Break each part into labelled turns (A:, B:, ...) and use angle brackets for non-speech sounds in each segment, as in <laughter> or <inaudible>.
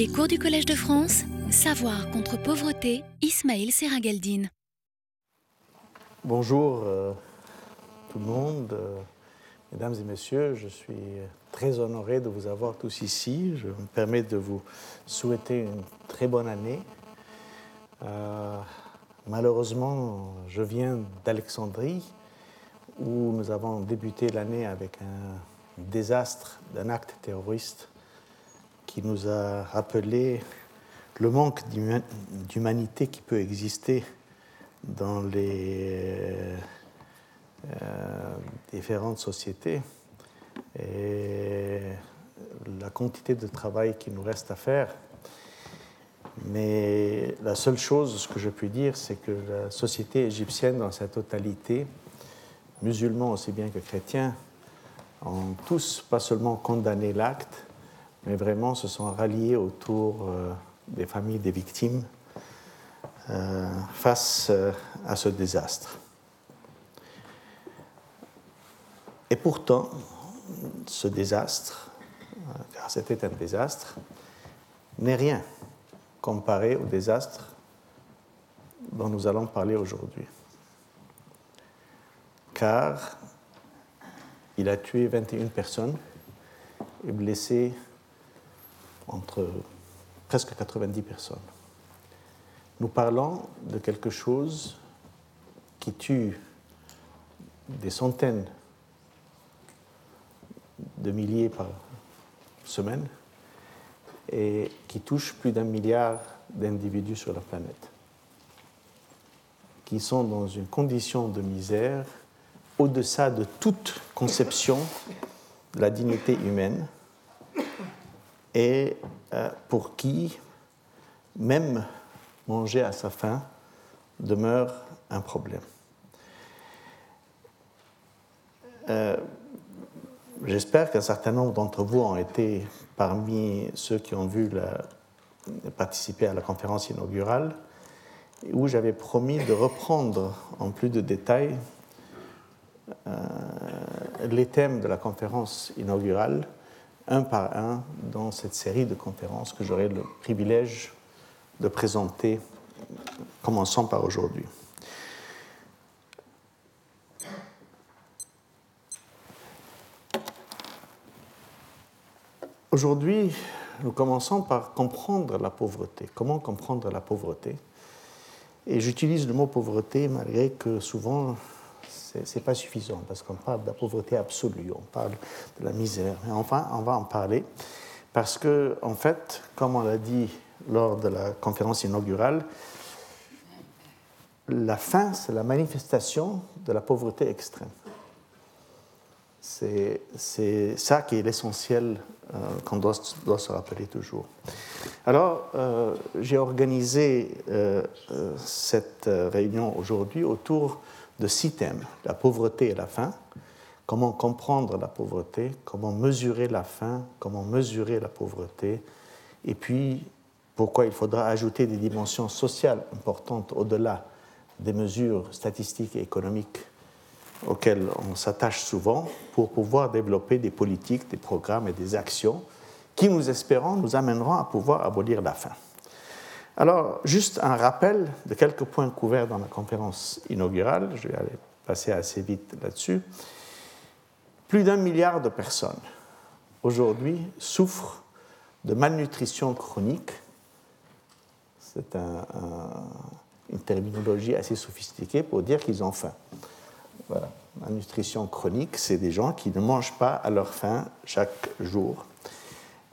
A: Les cours du Collège de France, Savoir contre pauvreté, Ismaël Seragaldine.
B: Bonjour euh, tout le monde, euh, mesdames et messieurs, je suis très honoré de vous avoir tous ici. Je me permets de vous souhaiter une très bonne année. Euh, malheureusement, je viens d'Alexandrie où nous avons débuté l'année avec un désastre d'un acte terroriste qui nous a rappelé le manque d'humanité qui peut exister dans les euh, différentes sociétés et la quantité de travail qui nous reste à faire. Mais la seule chose, ce que je puis dire, c'est que la société égyptienne dans sa totalité, musulmans aussi bien que chrétiens, ont tous pas seulement condamné l'acte, mais vraiment se sont ralliés autour euh, des familles des victimes euh, face euh, à ce désastre. Et pourtant, ce désastre, car c'était un désastre, n'est rien comparé au désastre dont nous allons parler aujourd'hui. Car il a tué 21 personnes et blessé entre presque 90 personnes. Nous parlons de quelque chose qui tue des centaines de milliers par semaine et qui touche plus d'un milliard d'individus sur la planète, qui sont dans une condition de misère au-deçà de toute conception de la dignité humaine et euh, pour qui même manger à sa faim demeure un problème. Euh, j'espère qu'un certain nombre d'entre vous ont été parmi ceux qui ont vu participer à la conférence inaugurale, où j'avais promis de reprendre en plus de détails euh, les thèmes de la conférence inaugurale un par un dans cette série de conférences que j'aurai le privilège de présenter, commençant par aujourd'hui. Aujourd'hui, nous commençons par comprendre la pauvreté. Comment comprendre la pauvreté? Et j'utilise le mot pauvreté malgré que souvent ce n'est pas suffisant parce qu'on parle de la pauvreté absolue, on parle de la misère. Mais enfin, on va en parler parce que, en fait, comme on l'a dit lors de la conférence inaugurale, la faim, c'est la manifestation de la pauvreté extrême. C'est ça qui est l'essentiel euh, qu'on doit, doit, se rappeler toujours. Alors, euh, j'ai organisé euh, cette réunion aujourd'hui autour de six thèmes. La pauvreté et la faim, comment comprendre la pauvreté, comment mesurer la faim, comment mesurer la pauvreté, et puis pourquoi il faudra ajouter des dimensions sociales importantes au-delà des mesures statistiques et économiques auxquelles on s'attache souvent pour pouvoir développer des politiques, des programmes et des actions qui, nous espérons, nous amèneront à pouvoir abolir la faim. Alors, juste un rappel de quelques points couverts dans la conférence inaugurale, je vais aller passer assez vite là-dessus. Plus d'un milliard de personnes aujourd'hui souffrent de malnutrition chronique. C'est une terminologie assez sophistiquée pour dire qu'ils ont faim. Malnutrition chronique, c'est des gens qui ne mangent pas à leur faim chaque jour.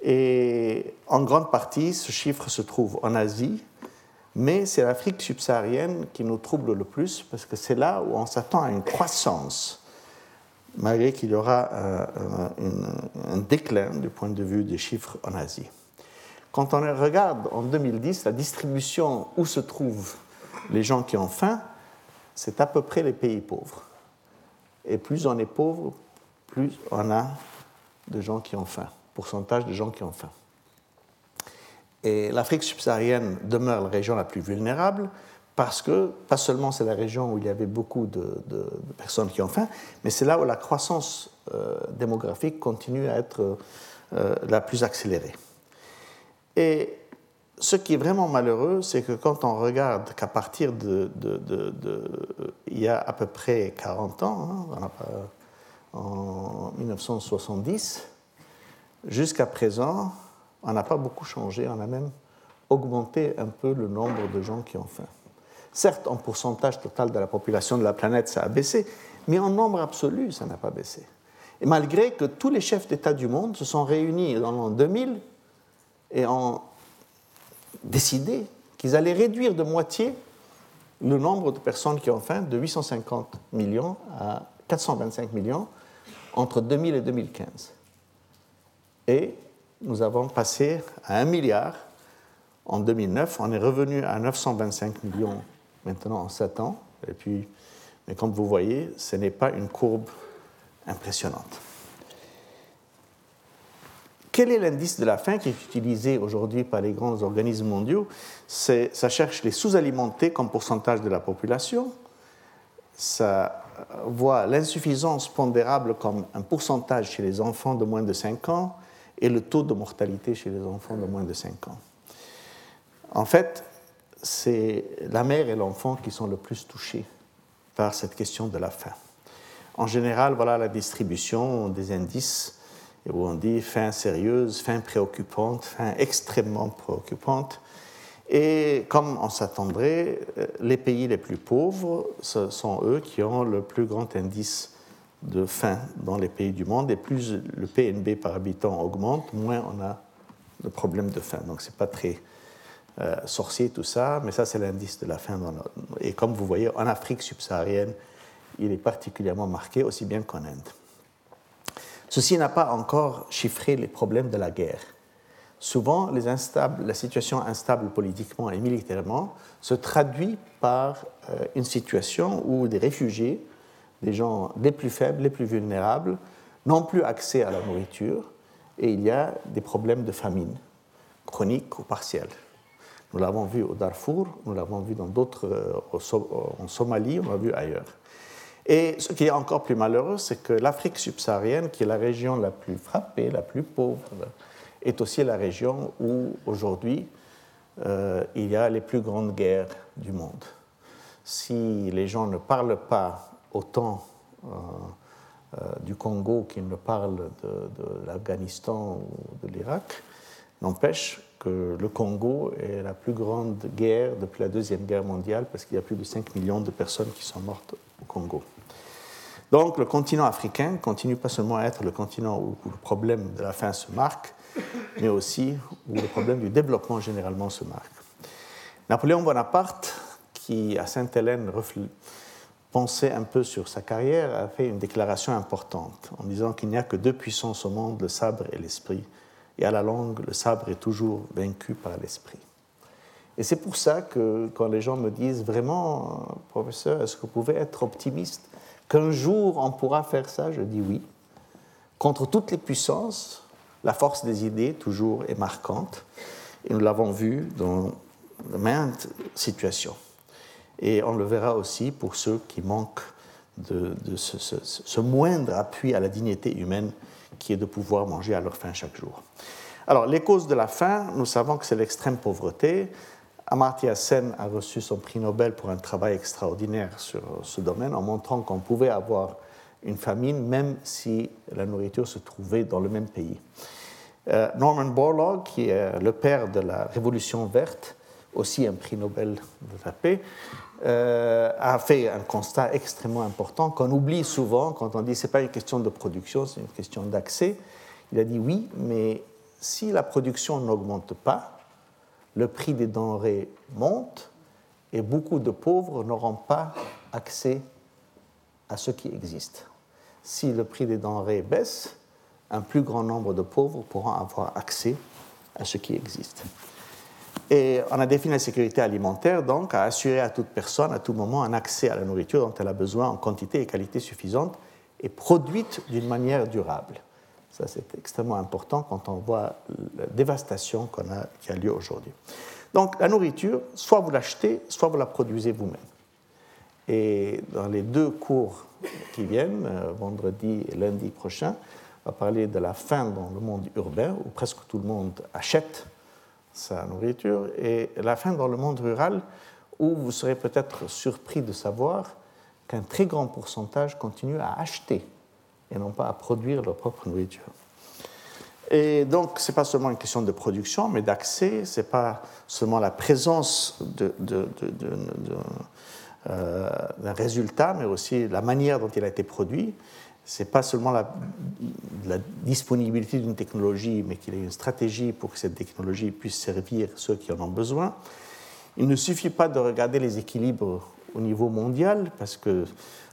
B: Et en grande partie, ce chiffre se trouve en Asie, mais c'est l'Afrique subsaharienne qui nous trouble le plus parce que c'est là où on s'attend à une croissance, malgré qu'il y aura euh, un, déclin du point de vue des chiffres en Asie. Quand on regarde en 2010 la distribution où se trouvent les gens qui ont faim, c'est à peu près les pays pauvres. Et plus on est pauvre, plus on a de gens qui ont faim pourcentage de gens qui ont faim. Et l'Afrique subsaharienne demeure la région la plus vulnérable parce que, pas seulement c'est la région où il y avait beaucoup de, personnes qui ont faim, mais c'est là où la croissance euh, démographique continue à être euh, la plus accélérée. Et ce qui est vraiment malheureux, c'est que quand on regarde qu'à partir de, Il y a à peu près 40 ans, hein, en 1970, jusqu'à présent, on n'a pas beaucoup changé, on a même augmenté un peu le nombre de gens qui ont faim. Certes, en pourcentage total de la population de la planète, ça a baissé, mais en nombre absolu, ça n'a pas baissé. Et malgré que tous les chefs d'État du monde se sont réunis dans l'an 2000 et ont décidé qu'ils allaient réduire de moitié le nombre de personnes qui ont faim de 850 millions à 425 millions entre 2000 et 2015. Et nous avons passé à 1 milliard en 2009. On est revenu à 925 millions maintenant en 7 ans. Et puis, mais comme vous voyez, ce n'est pas une courbe impressionnante. Quel est l'indice de la faim qui est utilisé aujourd'hui par les grands organismes mondiaux? Ça cherche les sous-alimentés comme pourcentage de la population. Ça voit l'insuffisance pondérable comme un pourcentage chez les enfants de moins de 5 ans et le taux de mortalité chez les enfants de moins de 5 ans. En fait, c'est la mère et l'enfant qui sont le plus touchés par cette question de la faim. En général, voilà la distribution des indices où on dit faim sérieuse, faim préoccupante, faim extrêmement préoccupante. Et comme on s'attendrait, les pays les plus pauvres, ce sont eux qui ont le plus grand indice de faim dans les pays du monde. Et plus le PNB par habitant augmente, moins on a de problèmes de faim. Donc ce n'est pas très euh, sorcier tout ça, mais ça c'est l'indice de la faim. Et comme vous voyez, en Afrique subsaharienne, il est particulièrement marqué, aussi bien qu'en Inde. Ceci n'a pas encore chiffré les problèmes de la guerre. Souvent, la situation instable politiquement et militairement se traduit par euh, une situation où des réfugiés les gens les plus faibles, les plus vulnérables, n'ont plus accès à la nourriture et il y a des problèmes de famine, chroniques ou partiels. Nous l'avons vu au Darfour, nous l'avons vu dans d'autres, euh, en Somalie, on l'a vu ailleurs. Et ce qui est encore plus malheureux, c'est que l'Afrique subsaharienne, qui est la région la plus frappée, la plus pauvre, est aussi la région où aujourd'hui euh, il y a les plus grandes guerres du monde. Si les gens ne parlent pas autant euh, euh, du Congo qu'ils ne parlent de, l'Afghanistan ou de l'Irak, n'empêche que le Congo est la plus grande guerre depuis la Deuxième Guerre mondiale parce qu'il y a plus de 5 millions de personnes qui sont mortes au Congo. Donc le continent africain continue pas seulement à être le continent où, le problème de la faim se marque, mais aussi où le problème du développement généralement se marque. Napoléon Bonaparte, qui à Sainte-Hélène pensait un peu sur sa carrière, a fait une déclaration importante en disant qu'il n'y a que deux puissances au monde, le sabre et l'esprit. Et à la longue, le sabre est toujours vaincu par l'esprit. Et c'est pour ça que quand les gens me disent vraiment, professeur, est-ce que vous pouvez être optimiste? Qu'un jour on pourra faire ça, je dis oui. Contre toutes les puissances, la force des idées toujours est marquante. Et nous l'avons vu dans maintes situations. Et on le verra aussi pour ceux qui manquent de, ce, moindre appui à la dignité humaine qui est de pouvoir manger à leur faim chaque jour. Alors, les causes de la faim, nous savons que c'est l'extrême pauvreté. Amartya Sen a reçu son prix Nobel pour un travail extraordinaire sur ce domaine en montrant qu'on pouvait avoir une famine même si la nourriture se trouvait dans le même pays. Euh, Norman Borlaug, qui est le père de la Révolution verte, aussi un prix Nobel de la paix, euh, a fait un constat extrêmement important qu'on oublie souvent quand on dit c'est pas une question de production, c'est une question d'accès. Il a dit oui, mais si la production n'augmente pas, le prix des denrées monte et beaucoup de pauvres n'auront pas accès à ce qui existe. Si le prix des denrées baisse, un plus grand nombre de pauvres pourront avoir accès à ce qui existe. Et on a défini la sécurité alimentaire, donc, à assurer à toute personne, à tout moment, un accès à la nourriture dont elle a besoin en quantité et qualité suffisante et produite d'une manière durable. Ça, c'est extrêmement important quand on voit la dévastation qu'on a, qui a lieu aujourd'hui. Donc, la nourriture, soit vous l'achetez, soit vous la produisez vous-même. Et dans les deux cours qui viennent, euh, vendredi et lundi prochain, on va parler de la faim dans le monde urbain, où presque tout le monde achète sa nourriture, et la faim dans le monde rural, où vous serez peut-être surpris de savoir qu'un très grand pourcentage continue à acheter et non pas à produire leur propre nourriture. Et donc, ce n'est pas seulement une question de production, mais d'accès, ce n'est pas seulement la présence euh, d'un résultat, mais aussi la manière dont il a été produit. Ce n'est pas seulement la, la disponibilité d'une technologie, mais qu'il y ait une stratégie pour que cette technologie puisse servir ceux qui en ont besoin. Il ne suffit pas de regarder les équilibres au niveau mondial, parce que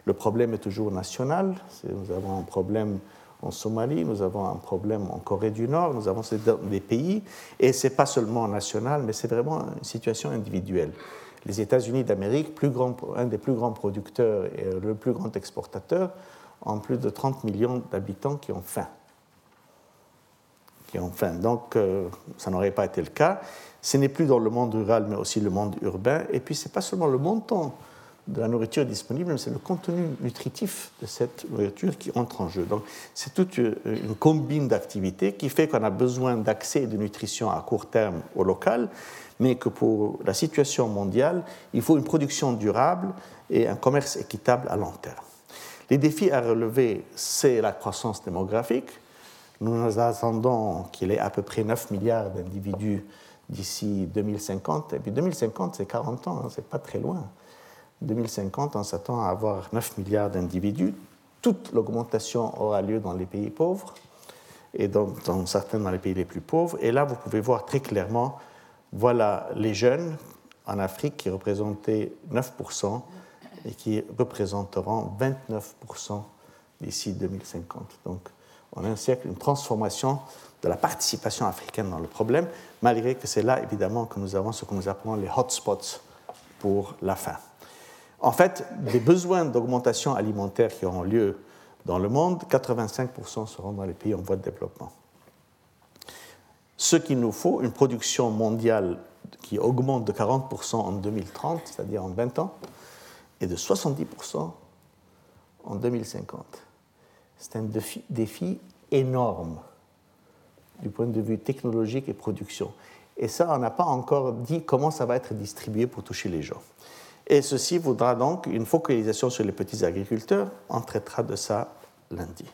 B: le problème est toujours national. Nous avons un problème en Somalie, nous avons un problème en Corée du Nord, nous avons des pays, et ce n'est pas seulement national, mais c'est vraiment une situation individuelle. Les États-Unis d'Amérique, un des plus grands producteurs et le plus grand exportateur, ont plus de 30 millions d'habitants qui ont faim. Qui ont faim. Donc, euh, ça n'aurait pas été le cas. Ce n'est plus dans le monde rural, mais aussi le monde urbain. Et puis, ce n'est pas seulement le montant de la nourriture disponible, c'est le contenu nutritif de cette nourriture qui entre en jeu. Donc c'est toute une combine d'activités qui fait qu'on a besoin d'accès et de nutrition à court terme au local, mais que pour la situation mondiale, il faut une production durable et un commerce équitable à long terme. Les défis à relever, c'est la croissance démographique. Nous nous attendons qu'il y ait à peu près 9 milliards d'individus d'ici 2050. Et puis 2050, c'est 40 ans, hein, c'est pas très loin. 2050, on s'attend à avoir 9 milliards d'individus. Toute l'augmentation aura lieu dans les pays pauvres et dans, certains dans les pays les plus pauvres. Et là, vous pouvez voir très clairement, voilà les jeunes en Afrique qui représentaient 9% et qui représenteront 29% d'ici 2050. Donc, on a un siècle, une transformation de la participation africaine dans le problème, malgré que c'est là, évidemment, que nous avons ce que nous appelons les hotspots pour la faim. En fait, des besoins d'augmentation alimentaire qui auront lieu dans le monde, 85% seront dans les pays en voie de développement. Ce qu'il nous faut, une production mondiale qui augmente de 40% en 2030, c'est-à-dire en 20 ans, et de 70% en 2050. C'est un défi, énorme du point de vue technologique et production. Et ça, on n'a pas encore dit comment ça va être distribué pour toucher les gens. Et ceci voudra donc une focalisation sur les petits agriculteurs. On traitera de ça lundi.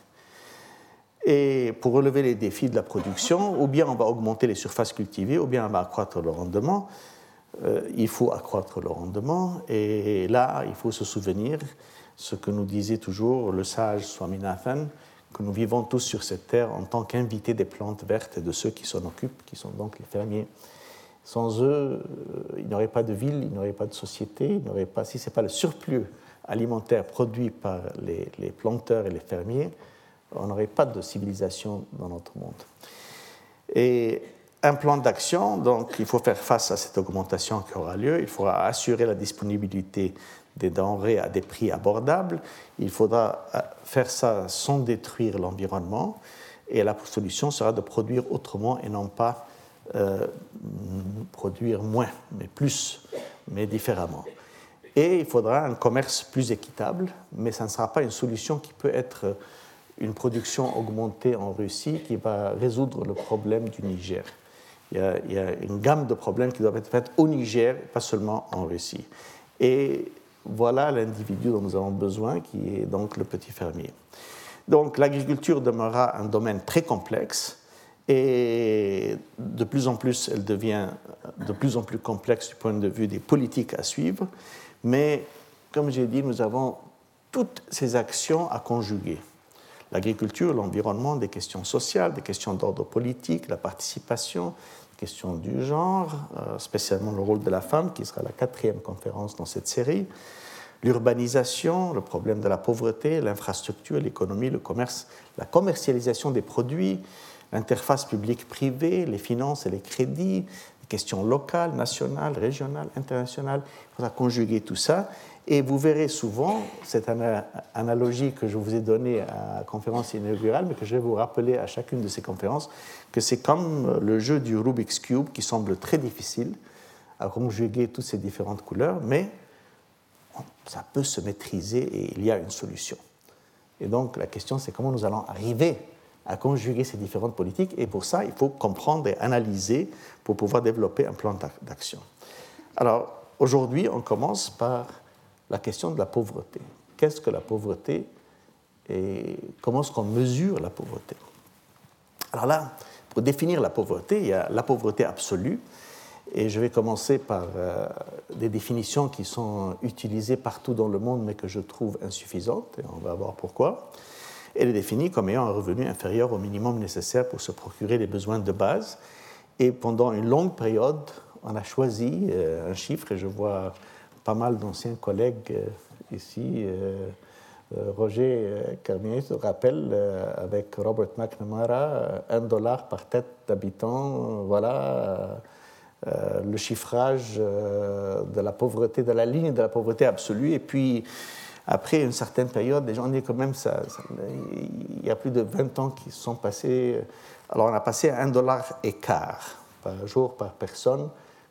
B: Et pour relever les défis de la production, ou bien on va augmenter les surfaces cultivées, ou bien on va accroître le rendement. Euh, il faut accroître le rendement. Et là, il faut se souvenir ce que nous disait toujours le sage Swaminathan, que nous vivons tous sur cette terre en tant qu'invités des plantes vertes et de ceux qui s'en occupent, qui sont donc les fermiers. Sans eux, euh, il n'y aurait pas de ville, il n'y aurait pas de société, il n'y aurait pas, si ce n'est pas le surplus alimentaire produit par les, planteurs et les fermiers, on n'aurait pas de civilisation dans notre monde. Et un plan d'action, donc il faut faire face à cette augmentation qui aura lieu, il faudra assurer la disponibilité des denrées à des prix abordables, il faudra euh, faire ça sans détruire l'environnement, et la solution sera de produire autrement et non pas euh, produire moins, mais plus, mais différemment. Et il faudra un commerce plus équitable, mais ça ne sera pas une solution qui peut être une production augmentée en Russie qui va résoudre le problème du Niger. Il y, a, une gamme de problèmes qui doivent être faits au Niger, pas seulement en Russie. Et voilà l'individu dont nous avons besoin, qui est donc le petit fermier. Donc l'agriculture demeurera un domaine très complexe et de plus en plus, elle devient de plus en plus complexe du point de vue des politiques à suivre. Mais, comme j'ai dit, nous avons toutes ces actions à conjuguer. L'agriculture, l'environnement, des questions sociales, des questions d'ordre politique, la participation, questions du genre, euh, spécialement le rôle de la femme, qui sera la quatrième conférence dans cette série, l'urbanisation, le problème de la pauvreté, l'infrastructure, l'économie, le commerce, la commercialisation des produits, l'interface publique-privée, les finances et les crédits, les questions locales, nationales, régionales, internationales. Il faudra conjuguer tout ça. Et vous verrez souvent cette analogie que je vous ai donnée à la conférence inaugurale, mais que je vais vous rappeler à chacune de ces conférences, que c'est comme le jeu du Rubik's Cube qui semble très difficile à conjuguer toutes ces différentes couleurs, mais ça peut se maîtriser et il y a une solution. Et donc la question, c'est comment nous allons arriver à conjuguer ces différentes politiques. Et pour ça, il faut comprendre et analyser pour pouvoir développer un plan d'action. Alors, aujourd'hui, on commence par la question de la pauvreté. Qu'est-ce que la pauvreté et comment est-ce qu'on mesure la pauvreté? Alors là, pour définir la pauvreté, il y a la pauvreté absolue, et je vais commencer par euh, des définitions qui sont utilisées partout dans le monde, mais que je trouve insuffisantes, et on va voir pourquoi. Elle est définie comme ayant un revenu inférieur au minimum nécessaire pour se procurer les besoins de base. Et pendant une longue période, on a choisi euh, un chiffre, et je vois pas mal d'anciens collègues euh, ici. Roger Carmier se rappelle, avec Robert McNamara, un dollar par tête d'habitant, voilà euh, le chiffrage euh, de la pauvreté, de la ligne de la pauvreté absolue. Et puis, après une certaine période, les gens disent quand même, ça, il y a plus de 20 ans qui sont passés. Alors, on a passé à un dollar quart par jour, par personne,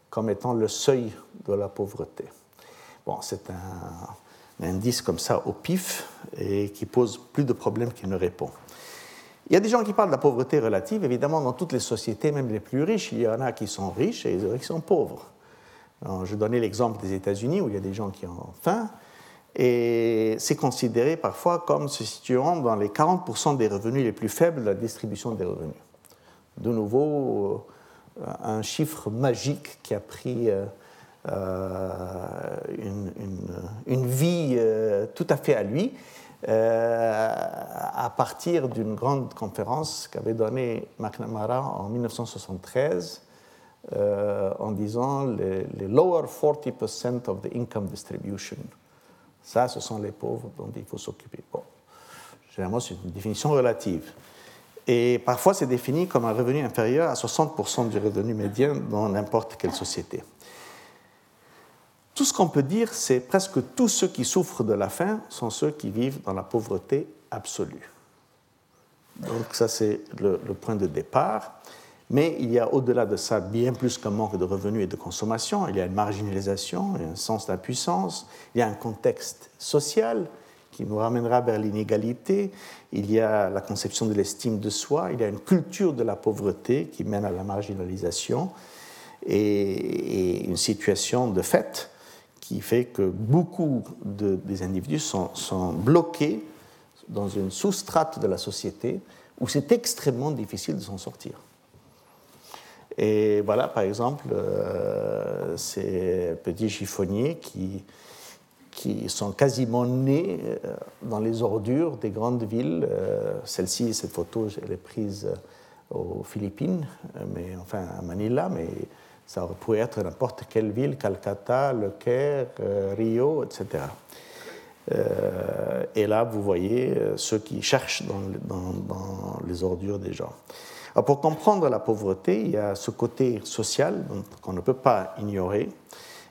B: comme étant le seuil de la pauvreté. Bon, c'est un, indice comme ça au pif et qui pose plus de problèmes qu'il ne répond. Il y a des gens qui parlent de la pauvreté relative. Évidemment, dans toutes les sociétés, même les plus riches, il y en a qui sont riches et d'autres qui sont pauvres. je donnais l'exemple des États-Unis où il y a des gens qui ont faim. Et c'est considéré parfois comme se situant dans les 40% des revenus les plus faibles de la distribution des revenus. De nouveau, euh, un chiffre magique qui a pris euh, euh, une, vie tout à fait à lui euh, à partir d'une grande conférence qu'avait donnée McNamara en 1973 euh, en disant les, lower 40% of the income distribution. Ça, ce sont les pauvres dont il faut s'occuper. Généralement, c'est une définition relative. Et parfois, c'est défini comme un revenu inférieur à 60% du revenu médian dans n'importe quelle société. Tout ce qu'on peut dire, c'est presque tous ceux qui souffrent de la faim sont ceux qui vivent dans la pauvreté absolue. Donc ça, c'est le, point de départ. Mais il y a au-delà de ça bien plus qu'un manque de revenus et de consommation. Il y a une marginalisation, un sens d'impuissance, il y a un contexte social qui nous ramènera vers l'inégalité, il y a la conception de l'estime de soi, il y a une culture de la pauvreté qui mène à la marginalisation et une situation de fait qui fait que beaucoup des individus sont, sont, bloqués dans une sous-strate de la société où c'est extrêmement difficile de s'en sortir. Et voilà, par exemple, euh, ces petits chiffonniers qui, qui sont quasiment nés euh, dans les ordures des grandes villes. Euh, celle-ci, cette photo, elle est prise aux Philippines, mais enfin à Manila, mais ça pourrait être n'importe quelle ville, Calcutta, Le Caire, euh, Rio, etc. Euh, et là, vous voyez euh, ceux qui cherchent dans, les ordures des gens. Pour comprendre la pauvreté, il y a ce côté social qu'on ne peut pas ignorer.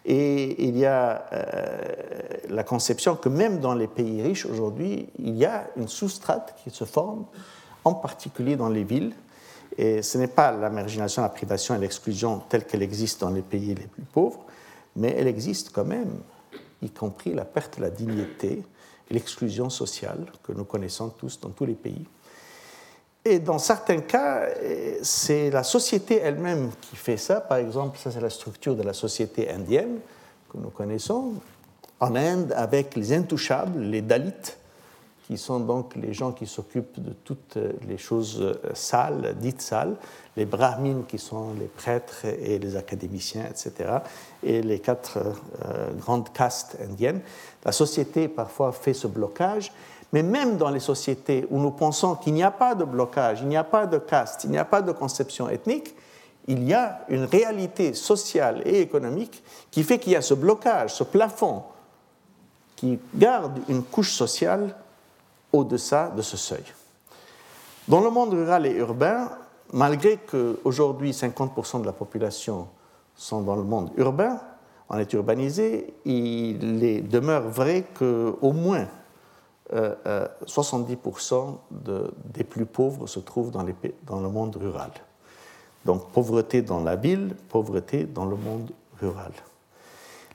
B: Et il y a la conception que même dans les pays riches aujourd'hui, il y a une sous-strate qui se forme, en particulier dans les villes, et ce n'est pas la marginalisation, la privation et l'exclusion telle qu'elle existe dans les pays les plus pauvres, mais elle existe quand même, y compris la perte de la dignité et l'exclusion sociale que nous connaissons tous dans tous les pays. Et dans certains cas, c'est la société elle-même qui fait ça. Par exemple, ça c'est la structure de la société indienne que nous connaissons. En Inde, avec les intouchables, les Dalits, qui sont donc les gens qui s'occupent de toutes les choses euh, sales, dites sales, les brahmines qui sont les prêtres et les académiciens, etc., et les quatre euh, grandes castes indiennes. La société parfois fait ce blocage, mais même dans les sociétés où nous pensons qu'il n'y a pas de blocage, il n'y a pas de caste, il n'y a pas de conception ethnique, il y a une réalité sociale et économique qui fait qu'il y a ce blocage, ce plafond qui garde une couche sociale au-deçà de ce seuil. Dans le monde rural et urbain, malgré qu'aujourd'hui 50% de la population sont dans le monde urbain, on est urbanisé, il demeure vrai qu'au moins 70% euh, euh, des plus pauvres se trouvent dans le monde rural. Donc pauvreté dans la ville, pauvreté dans le monde rural.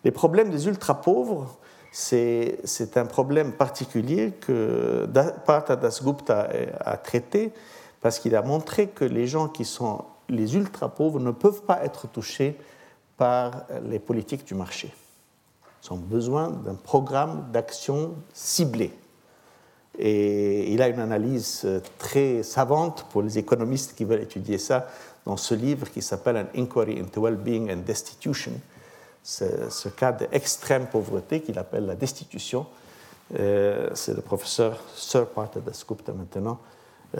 B: Les problèmes des ultra-pauvres c'est un problème particulier que Partha Dasgupta a traité parce qu'il a montré que les gens qui sont les ultra-pauvres ne peuvent pas être touchés par les politiques du marché. Ils ont besoin d'un programme d'action ciblé. Et il a une analyse très savante pour les économistes qui veulent étudier ça dans ce livre qui s'appelle An Inquiry into Well-being and Destitution, ce cas d'extrême pauvreté qu'il appelle la destitution. Euh, c'est le professeur Sir Dasgupta maintenant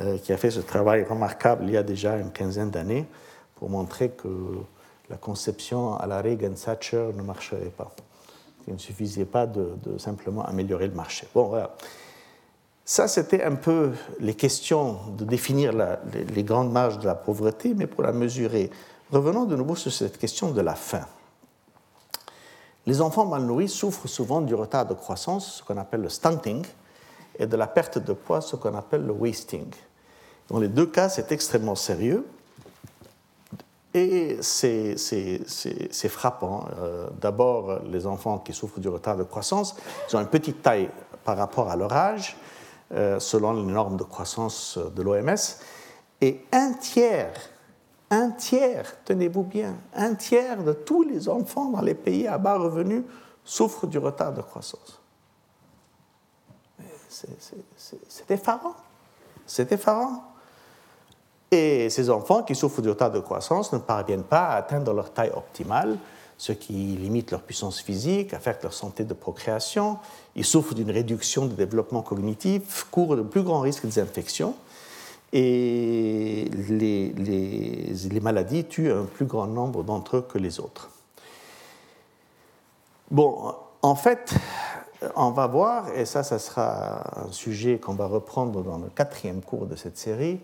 B: euh, qui a fait ce travail remarquable il y a déjà une quinzaine d'années pour montrer que la conception à la Reagan-Thatcher ne marcherait pas. Il ne suffisait pas de, simplement améliorer le marché. Bon, voilà. Ça, c'était un peu les questions de définir les, grandes marges de la pauvreté, mais pour la mesurer, revenons de nouveau sur cette question de la faim. Les enfants mal nourris souffrent souvent du retard de croissance, ce qu'on appelle le stunting, et de la perte de poids, ce qu'on appelle le wasting. Dans les deux cas, c'est extrêmement sérieux et c'est frappant. Euh, d'abord, les enfants qui souffrent du retard de croissance, ils ont une petite taille par rapport à leur âge, euh, selon les normes de croissance de l'OMS, et un tiers un tiers, tenez-vous bien, un tiers de tous les enfants dans les pays à bas revenus souffrent du retard de croissance. C'est effarant. C'est effarant. Et ces enfants qui souffrent du retard de croissance ne parviennent pas à atteindre leur taille optimale, ce qui limite leur puissance physique, affecte leur santé de procréation. Ils souffrent d'une réduction du développement cognitif, courent de plus grands risques des infections et les, les, maladies tuent un plus grand nombre d'entre eux que les autres. Bon, en fait, on va voir, et ça, ça sera un sujet qu'on va reprendre dans le quatrième cours de cette série,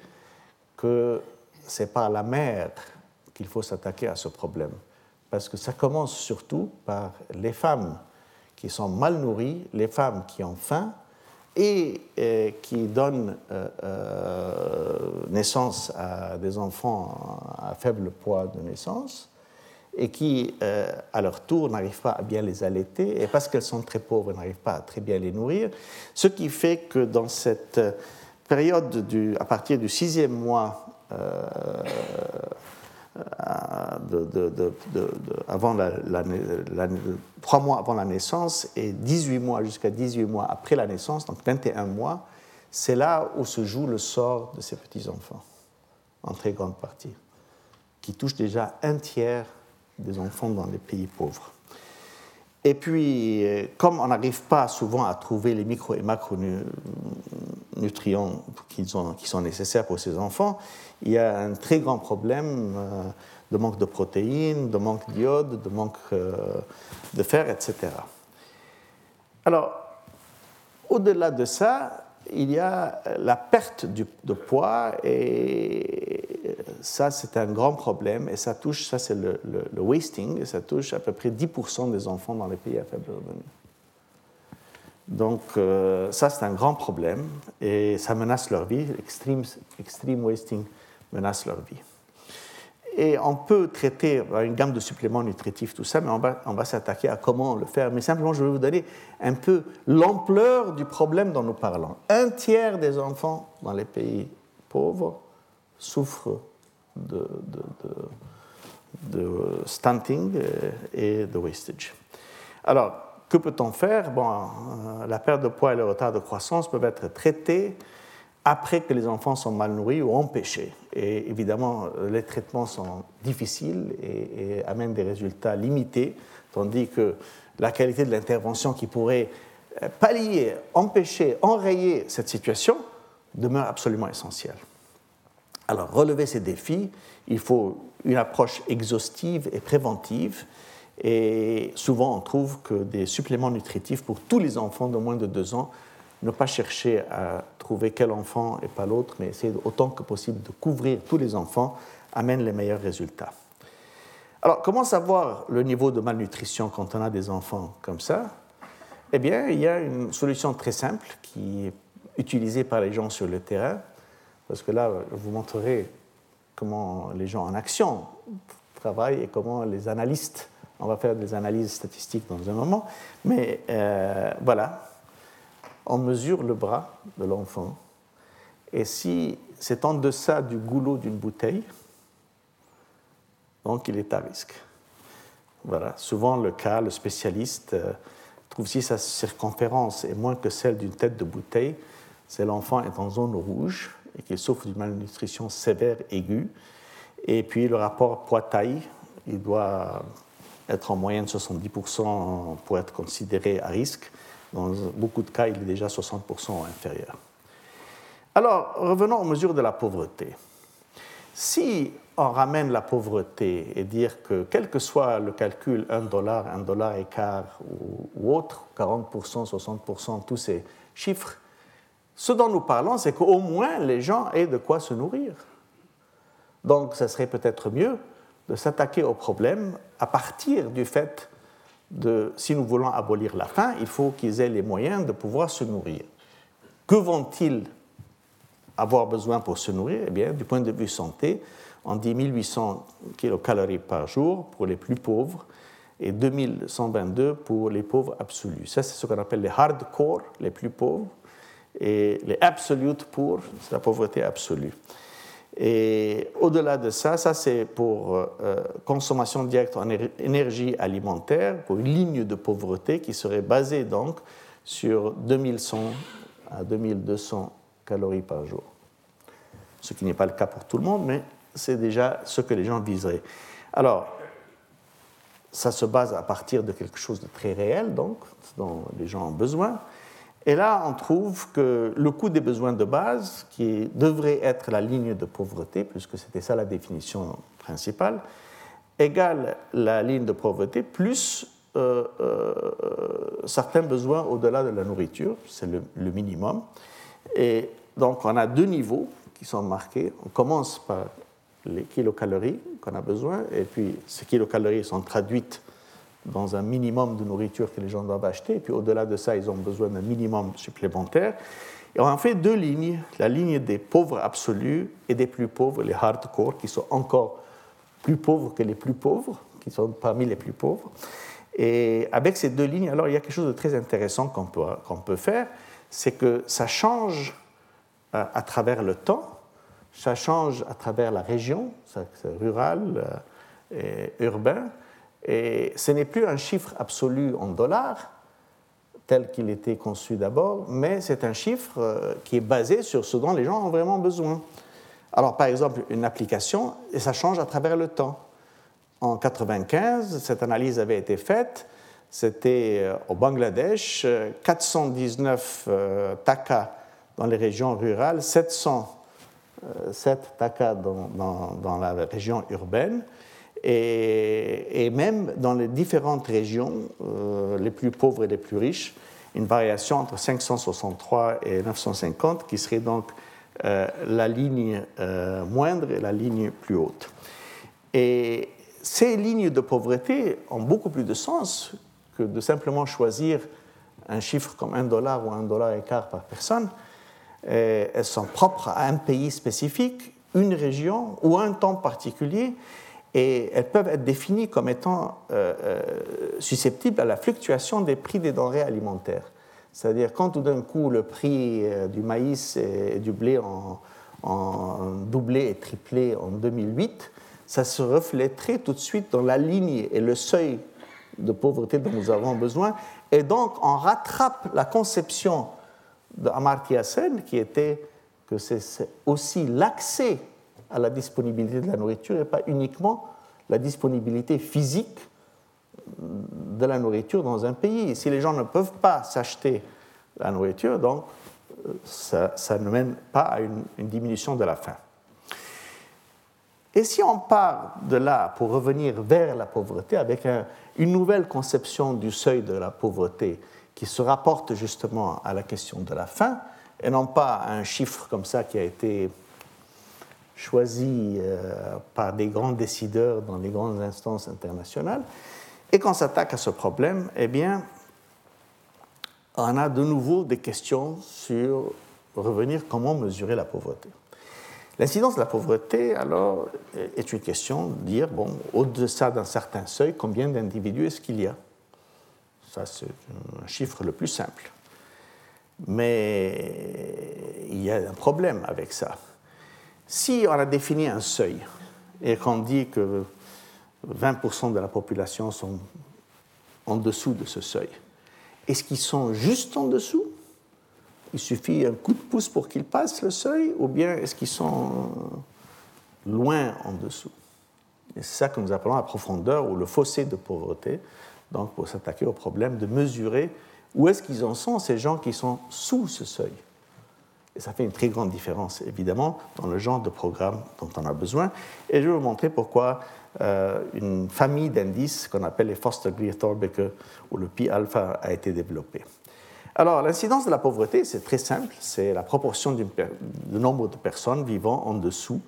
B: que c'est par la mère qu'il faut s'attaquer à ce problème. Parce que ça commence surtout par les femmes qui sont mal nourries, les femmes qui ont faim, et euh, qui donnent euh, euh, naissance à des enfants à faible poids de naissance et qui, à leur tour, n'arrivent pas à bien les allaiter, et parce qu'elles sont très pauvres, n'arrivent pas à très bien les nourrir, ce qui fait que dans cette période à partir du sixième mois de, avant la, trois mois avant la naissance et 18 mois jusqu'à 18 mois après la naissance, donc 21 mois, c'est là où se joue le sort de ces petits-enfants, en très grande partie, qui touche déjà un tiers des enfants dans les pays pauvres. Et puis, comme on n'arrive pas souvent à trouver les micro et macronutriments qui sont nécessaires pour ces enfants, il y a un très grand problème euh, de manque de protéines, de manque d'iode, de manque euh, de fer, etc. Alors, au-delà de ça, il y a la perte de poids et ça, c'est un grand problème et ça touche, ça c'est le, wasting, et ça touche à peu près 10% des enfants dans les pays à faible revenu. Donc euh, ça, c'est un grand problème et ça menace leur vie. Extreme, extreme wasting menace leur vie. Et on peut traiter une gamme de suppléments nutritifs, tout ça, mais on va, s'attaquer à comment le faire. Mais simplement, je vais vous donner un peu l'ampleur du problème dont nous parlons. Un tiers des enfants dans les pays pauvres souffrent de, stunting et de wastage. Alors, que peut-on faire? Bon, euh, La perte de poids et le retard de croissance peuvent être traités après que les enfants sont mal nourris ou empêchés. Et évidemment, les traitements sont difficiles et, amènent des résultats limités, tandis que la qualité de l'intervention qui pourrait euh, pallier, empêcher, enrayer cette situation demeure absolument essentielle. Alors, relever ces défis, il faut une approche exhaustive et préventive. Et souvent, on trouve que des suppléments nutritifs pour tous les enfants de moins de deux ans ne pas chercher à trouver quel enfant et pas l'autre, mais essayer autant que possible de couvrir tous les enfants, amène les meilleurs résultats. Alors, comment savoir le niveau de malnutrition quand on a des enfants comme ça? Eh bien, il y a une solution très simple qui est utilisée par les gens sur le terrain, parce que là, je vous montrerai comment les gens en action travaillent et comment les analystes, on va faire des analyses statistiques dans un moment, mais euh, voilà, on mesure le bras de l'enfant. Et si c'est en deçà du goulot d'une bouteille, donc il est à risque. Voilà, souvent le cas, le spécialiste euh, trouve si sa circonférence est moins que celle d'une tête de bouteille, c'est l'enfant est en zone rouge et qu'il souffre d'une malnutrition sévère aiguë. Et puis le rapport poids-taille, il doit être en moyenne 70% pour être considéré à risque. Dans beaucoup de cas, il est déjà 60% inférieur. Alors, revenons aux mesures de la pauvreté. Si on ramène la pauvreté et dire que quel que soit le calcul, 1 dollar, 1 dollar et quart ou, autre, 40%, 60%, tous ces chiffres, ce dont nous parlons, c'est qu'au moins les gens aient de quoi se nourrir. Donc, ce serait peut-être mieux de s'attaquer au problème à partir du fait si nous voulons abolir la faim, il faut qu'ils aient les moyens de pouvoir se nourrir. Que vont-ils avoir besoin pour se nourrir? Eh bien, du point de vue santé, on dit 1800 kilocalories par jour pour les plus pauvres et 2122 pour les pauvres absolus. Ça, c'est ce qu'on appelle les hardcore, les plus pauvres, et les absolute pour, c'est la pauvreté absolue. Et au-delà de ça, ça c'est pour euh, consommation directe en énergie alimentaire, pour une ligne de pauvreté qui serait basée donc sur 2100 à 2200 calories par jour. Ce qui n'est pas le cas pour tout le monde, mais c'est déjà ce que les gens viseraient. Alors, ça se base à partir de quelque chose de très réel, donc, dont les gens ont besoin. Et là, on trouve que le coût des besoins de base, qui devrait être la ligne de pauvreté, puisque c'était ça la définition principale, égale la ligne de pauvreté plus euh, euh, certains besoins au-delà de la nourriture, c'est le, le, minimum. Et donc, on a deux niveaux qui sont marqués. On commence par les kilocalories qu'on a besoin, et puis ces kilocalories sont traduites dans un minimum de nourriture que les gens doivent acheter, et puis au-delà de ça, ils ont besoin d'un minimum supplémentaire. Et on en fait deux lignes, la ligne des pauvres absolus et des plus pauvres, les hardcore, qui sont encore plus pauvres que les plus pauvres, qui sont parmi les plus pauvres. Et avec ces deux lignes, alors il y a quelque chose de très intéressant qu'on peut, qu'on peut faire, c'est que ça change euh, à travers le temps, ça change à travers la région, c'est rural euh, et urbain, et ce n'est plus un chiffre absolu en dollars, tel qu'il était conçu d'abord, mais c'est un chiffre euh, qui est basé sur ce dont les gens ont vraiment besoin. Alors, par exemple, une application, et ça change à travers le temps. En 1995, cette analyse avait été faite. C'était euh, au Bangladesh, 419 euh, takas dans les régions rurales, 707 takas dans, dans la région urbaine. Et, même dans les différentes régions, euh, les plus pauvres et les plus riches, une variation entre 563 et 950 qui serait donc euh, la ligne euh, moindre et la ligne plus haute. Et ces lignes de pauvreté ont beaucoup plus de sens que de simplement choisir un chiffre comme un dollar ou un dollar et quart par personne. elles sont propres à un pays spécifique, une région ou un temps particulier et elles peuvent être définies comme étant euh, euh, susceptibles à la fluctuation des prix des denrées alimentaires. C'est-à-dire quand tout d'un coup le prix euh, du maïs et du blé en, doublé et triplé en 2008, ça se reflèterait tout de suite dans la ligne et le seuil de pauvreté dont nous avons besoin. Et donc on rattrape la conception d'Amartya Sen qui était que c'est aussi l'accès à la disponibilité de la nourriture et pas uniquement la disponibilité physique de la nourriture dans un pays. Si les gens ne peuvent pas s'acheter la nourriture, donc ça, ne mène pas à une, diminution de la faim. Et si on part de là pour revenir vers la pauvreté avec une nouvelle conception du seuil de la pauvreté qui se rapporte justement à la question de la faim, et non pas à un chiffre comme ça qui a été choisi euh, par des grands décideurs dans les grandes instances internationales. Et quand on s'attaque à ce problème, eh bien, on a de nouveau des questions sur revenir comment mesurer la pauvreté. L'incidence de la pauvreté, alors, est une question de dire, bon, au-deçà d'un certain seuil, combien d'individus est-ce qu'il y a? Ça, c'est un chiffre le plus simple. Mais il y a un problème avec ça Si on a défini un seuil et qu'on dit que 20% de la population sont en dessous de ce seuil, est-ce qu'ils sont juste en dessous? Il suffit un coup de pouce pour qu'ils passent le seuil ou bien est-ce qu'ils sont loin en dessous? C'est ça que nous appelons la profondeur ou le fossé de pauvreté, donc pour s'attaquer au problème de mesurer où est-ce qu'ils en sont, ces gens qui sont sous ce seuil. Et ça fait une très grande différence, évidemment, dans le genre de programme dont on a besoin. Et je vais vous montrer pourquoi euh, une famille d'indices qu'on appelle les Foster-Greer-Thorbecke ou le pi-alpha a été développée. Alors, l'incidence de la pauvreté, c'est très simple, c'est la proportion du nombre de personnes vivant en dessous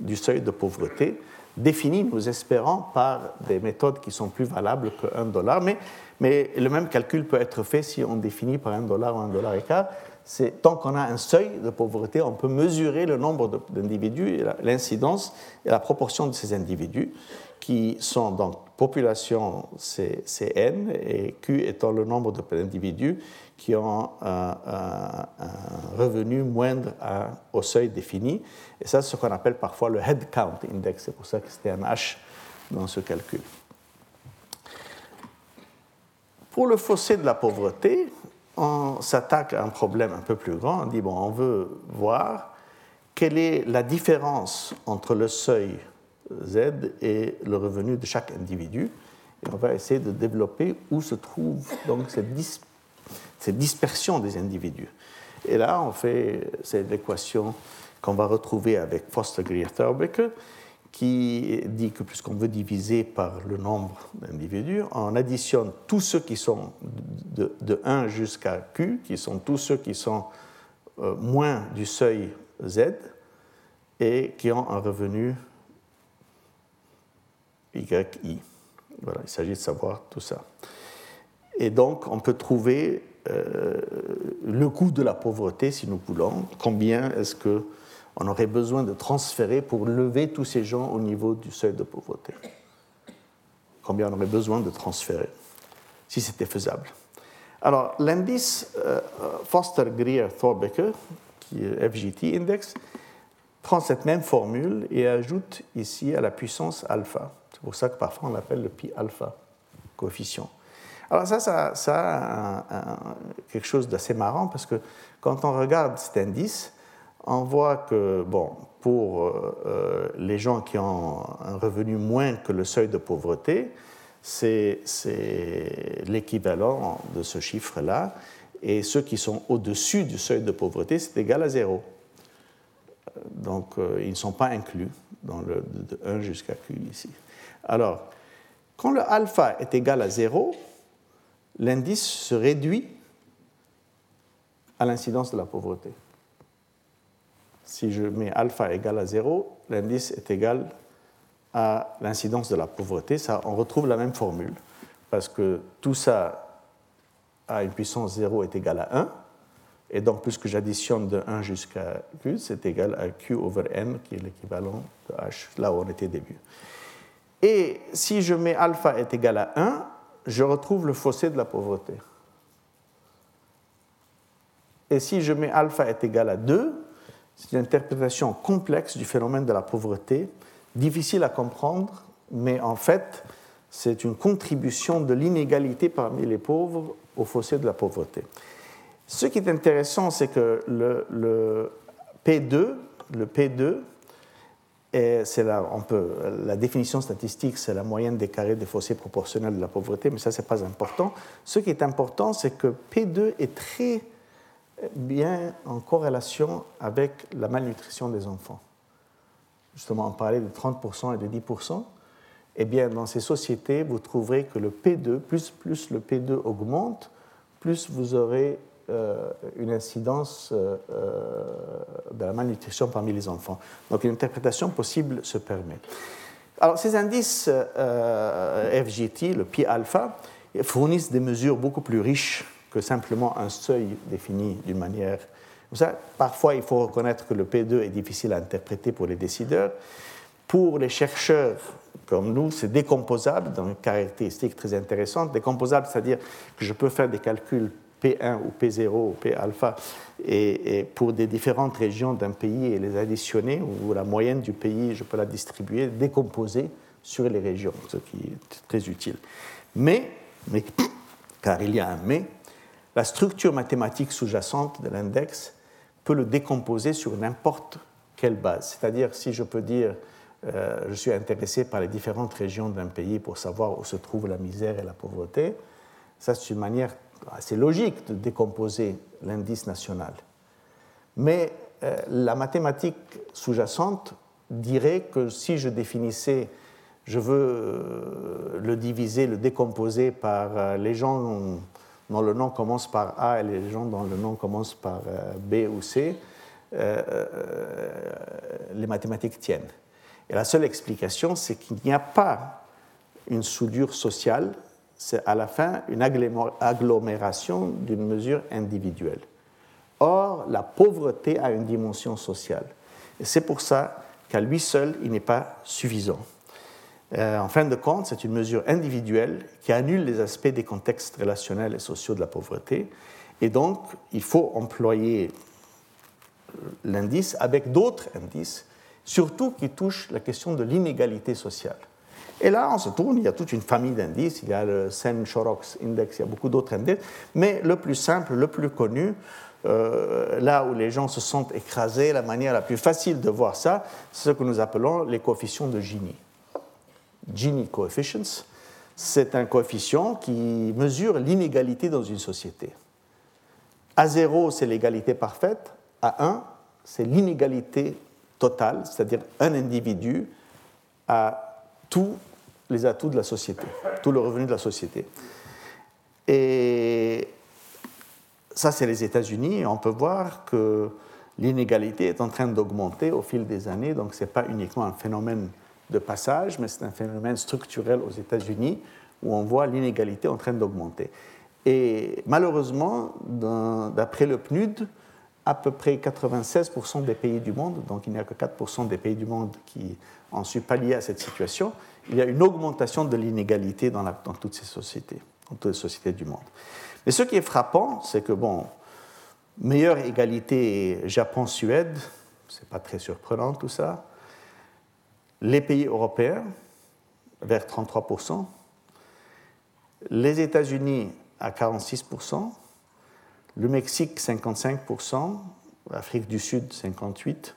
B: du seuil de pauvreté, défini, nous espérons, par des méthodes qui sont plus valables que 1 dollar. Mais, mais le même calcul peut être fait si on définit par 1 dollar ou 1 dollar et quart. C'est, tant qu'on a un seuil de pauvreté, on peut mesurer le nombre d'individus, l'incidence et la proportion de ces individus, qui sont donc population c'est, N et Q étant le nombre d'individus qui ont un, revenu moindre au seuil défini. Et ça, c'est ce qu'on appelle parfois le head count index. C'est pour ça que c'était un H dans ce calcul. Pour le fossé de la pauvreté, on s'attaque à un problème un peu plus grand. On dit, bon, on veut voir quelle est la différence entre le seuil Z et le revenu de chaque individu. Et on va essayer de développer où se trouve donc cette dispersion des individus. Et là, on fait cette équation qu'on va retrouver avec Foster-Greer-Thorbecke, qui dit que puisqu'on veut diviser par le nombre d'individus, on additionne tous ceux qui sont de, de 1 jusqu'à Q, qui sont tous ceux qui sont euh, moins du seuil Z et qui ont un revenu YI. Voilà, il s'agit de savoir tout ça. Et donc, on peut trouver euh, le coût de la pauvreté, si nous voulons, combien est-ce qu'on aurait besoin de transférer pour lever tous ces gens au niveau du seuil de pauvreté Combien on aurait besoin de transférer, si c'était faisable? Alors, l'indice euh, Foster-Greer-Thorbecke, qui est FGT Index, prend cette même formule et ajoute ici à la puissance alpha. C'est pour ça que parfois on l'appelle le pi alpha, coefficient. Alors ça, ça, a quelque chose d'assez marrant parce que quand on regarde cet indice, on voit que, bon, pour euh, euh, les gens qui ont un revenu moins que le seuil de pauvreté, c'est l'équivalent de ce chiffre-là. Et ceux qui sont au-dessus du seuil de pauvreté, c'est égal à zéro. Donc, euh, ils ne sont pas inclus dans le de 1 jusqu'à Q ici. Alors, quand le alpha est égal à zéro, l'indice se réduit à l'incidence de la pauvreté. Si je mets alpha égal à 0, l'indice est égal à l'incidence de la pauvreté. Ça, on retrouve la même formule, parce que tout ça à une puissance 0 est égal à 1, et donc puisque j'additionne de 1 jusqu'à q, c'est égal à q over n, qui est l'équivalent de h, là où on était début. Et si je mets alpha est égal à 1, je retrouve le fossé de la pauvreté. Et si je mets alpha est égal à 2, c'est une interprétation complexe du phénomène de la pauvreté, difficile à comprendre, mais en fait, c'est une contribution de l'inégalité parmi les pauvres au fossé de la pauvreté. Ce qui est intéressant, c'est que le, le, P2, le P2 et c'est la, on peut, la définition statistique, c'est la moyenne des carrés des fossés proportionnels de la pauvreté, mais ça, ce n'est pas important. Ce qui est important, c'est que P2 est très bien en corrélation avec la malnutrition des enfants. Justement, on parlait de 30% et de 10%. Eh bien, dans ces sociétés, vous trouverez que le P2, plus, plus le P2 augmente, plus vous aurez euh, une incidence euh, euh, de la malnutrition parmi les enfants. Donc une interprétation possible se permet. Alors ces indices FGT, le pi alpha, fournissent des mesures beaucoup plus riches que simplement un seuil défini d'une manière. Ça, parfois, il faut reconnaître que le P2 est difficile à interpréter pour les décideurs. Pour les chercheurs comme nous, c'est décomposable dans une caractéristique très intéressante. Décomposable, c'est-à-dire que je peux faire des calculs P1 ou P0 ou P alpha et, pour des différentes régions d'un pays et les additionner, ou la moyenne du pays, je peux la distribuer, décomposer sur les régions, ce qui est très utile. Mais, mais car il y a un mais, la structure mathématique sous-jacente de l'index peut le décomposer sur n'importe quelle base. C'est-à-dire, si je peux dire, euh, je suis intéressé par les différentes régions d'un pays pour savoir où se trouve la misère et la pauvreté, ça c'est une manière assez logique de décomposer l'indice national. Mais euh, la mathématique sous-jacente dirait que si je définissais, je veux euh, le diviser, le décomposer par les gens dont le nom commence par A et les gens dont le nom commence par B ou C, les mathématiques tiennent. Et la seule explication, c'est qu'il n'y a pas une soudure sociale, c'est à la fin une agglomération d'une mesure individuelle. Or, la pauvreté a une dimension sociale. Et c'est pour ça qu'à lui seul, il n'est pas suffisant. Euh, en fin de compte, c'est une mesure individuelle qui annule les aspects des contextes relationnels et sociaux de la pauvreté. Et donc, il faut employer l'indice avec d'autres indices surtout qui touche la question de l'inégalité sociale. Et là, on se tourne, il y a toute une famille d'indices, il y a le Sen-Shorox Index, il y a beaucoup d'autres indices, mais le plus simple, le plus connu, euh, là où les gens se sentent écrasés, la manière la plus facile de voir ça, c'est ce que nous appelons les coefficients de Gini. Gini coefficients, c'est un coefficient qui mesure l'inégalité dans une société. À 0, c'est l'égalité parfaite, à 1, c'est l'inégalité total, c'est-à-dire un individu a tous les atouts de la société, tout le revenu de la société. Et ça, c'est les États-Unis, on peut voir que l'inégalité est en train d'augmenter au fil des années, donc ce n'est pas uniquement un phénomène de passage, mais c'est un phénomène structurel aux États-Unis où on voit l'inégalité en train d'augmenter. Et malheureusement, d'après le PNUD, à peu près 96% des pays du monde, donc il n'y a que 4% des pays du monde qui ont su pallier à cette situation, il y a une augmentation de l'inégalité dans, dans, toutes ces sociétés, dans toutes les sociétés du monde. Mais ce qui est frappant, c'est que, bon, meilleure égalité Japon-Suède, c'est pas très surprenant tout ça. Les pays européens, vers 33%. Les États-Unis à 46% le Mexique 55%, l'Afrique du Sud 58%,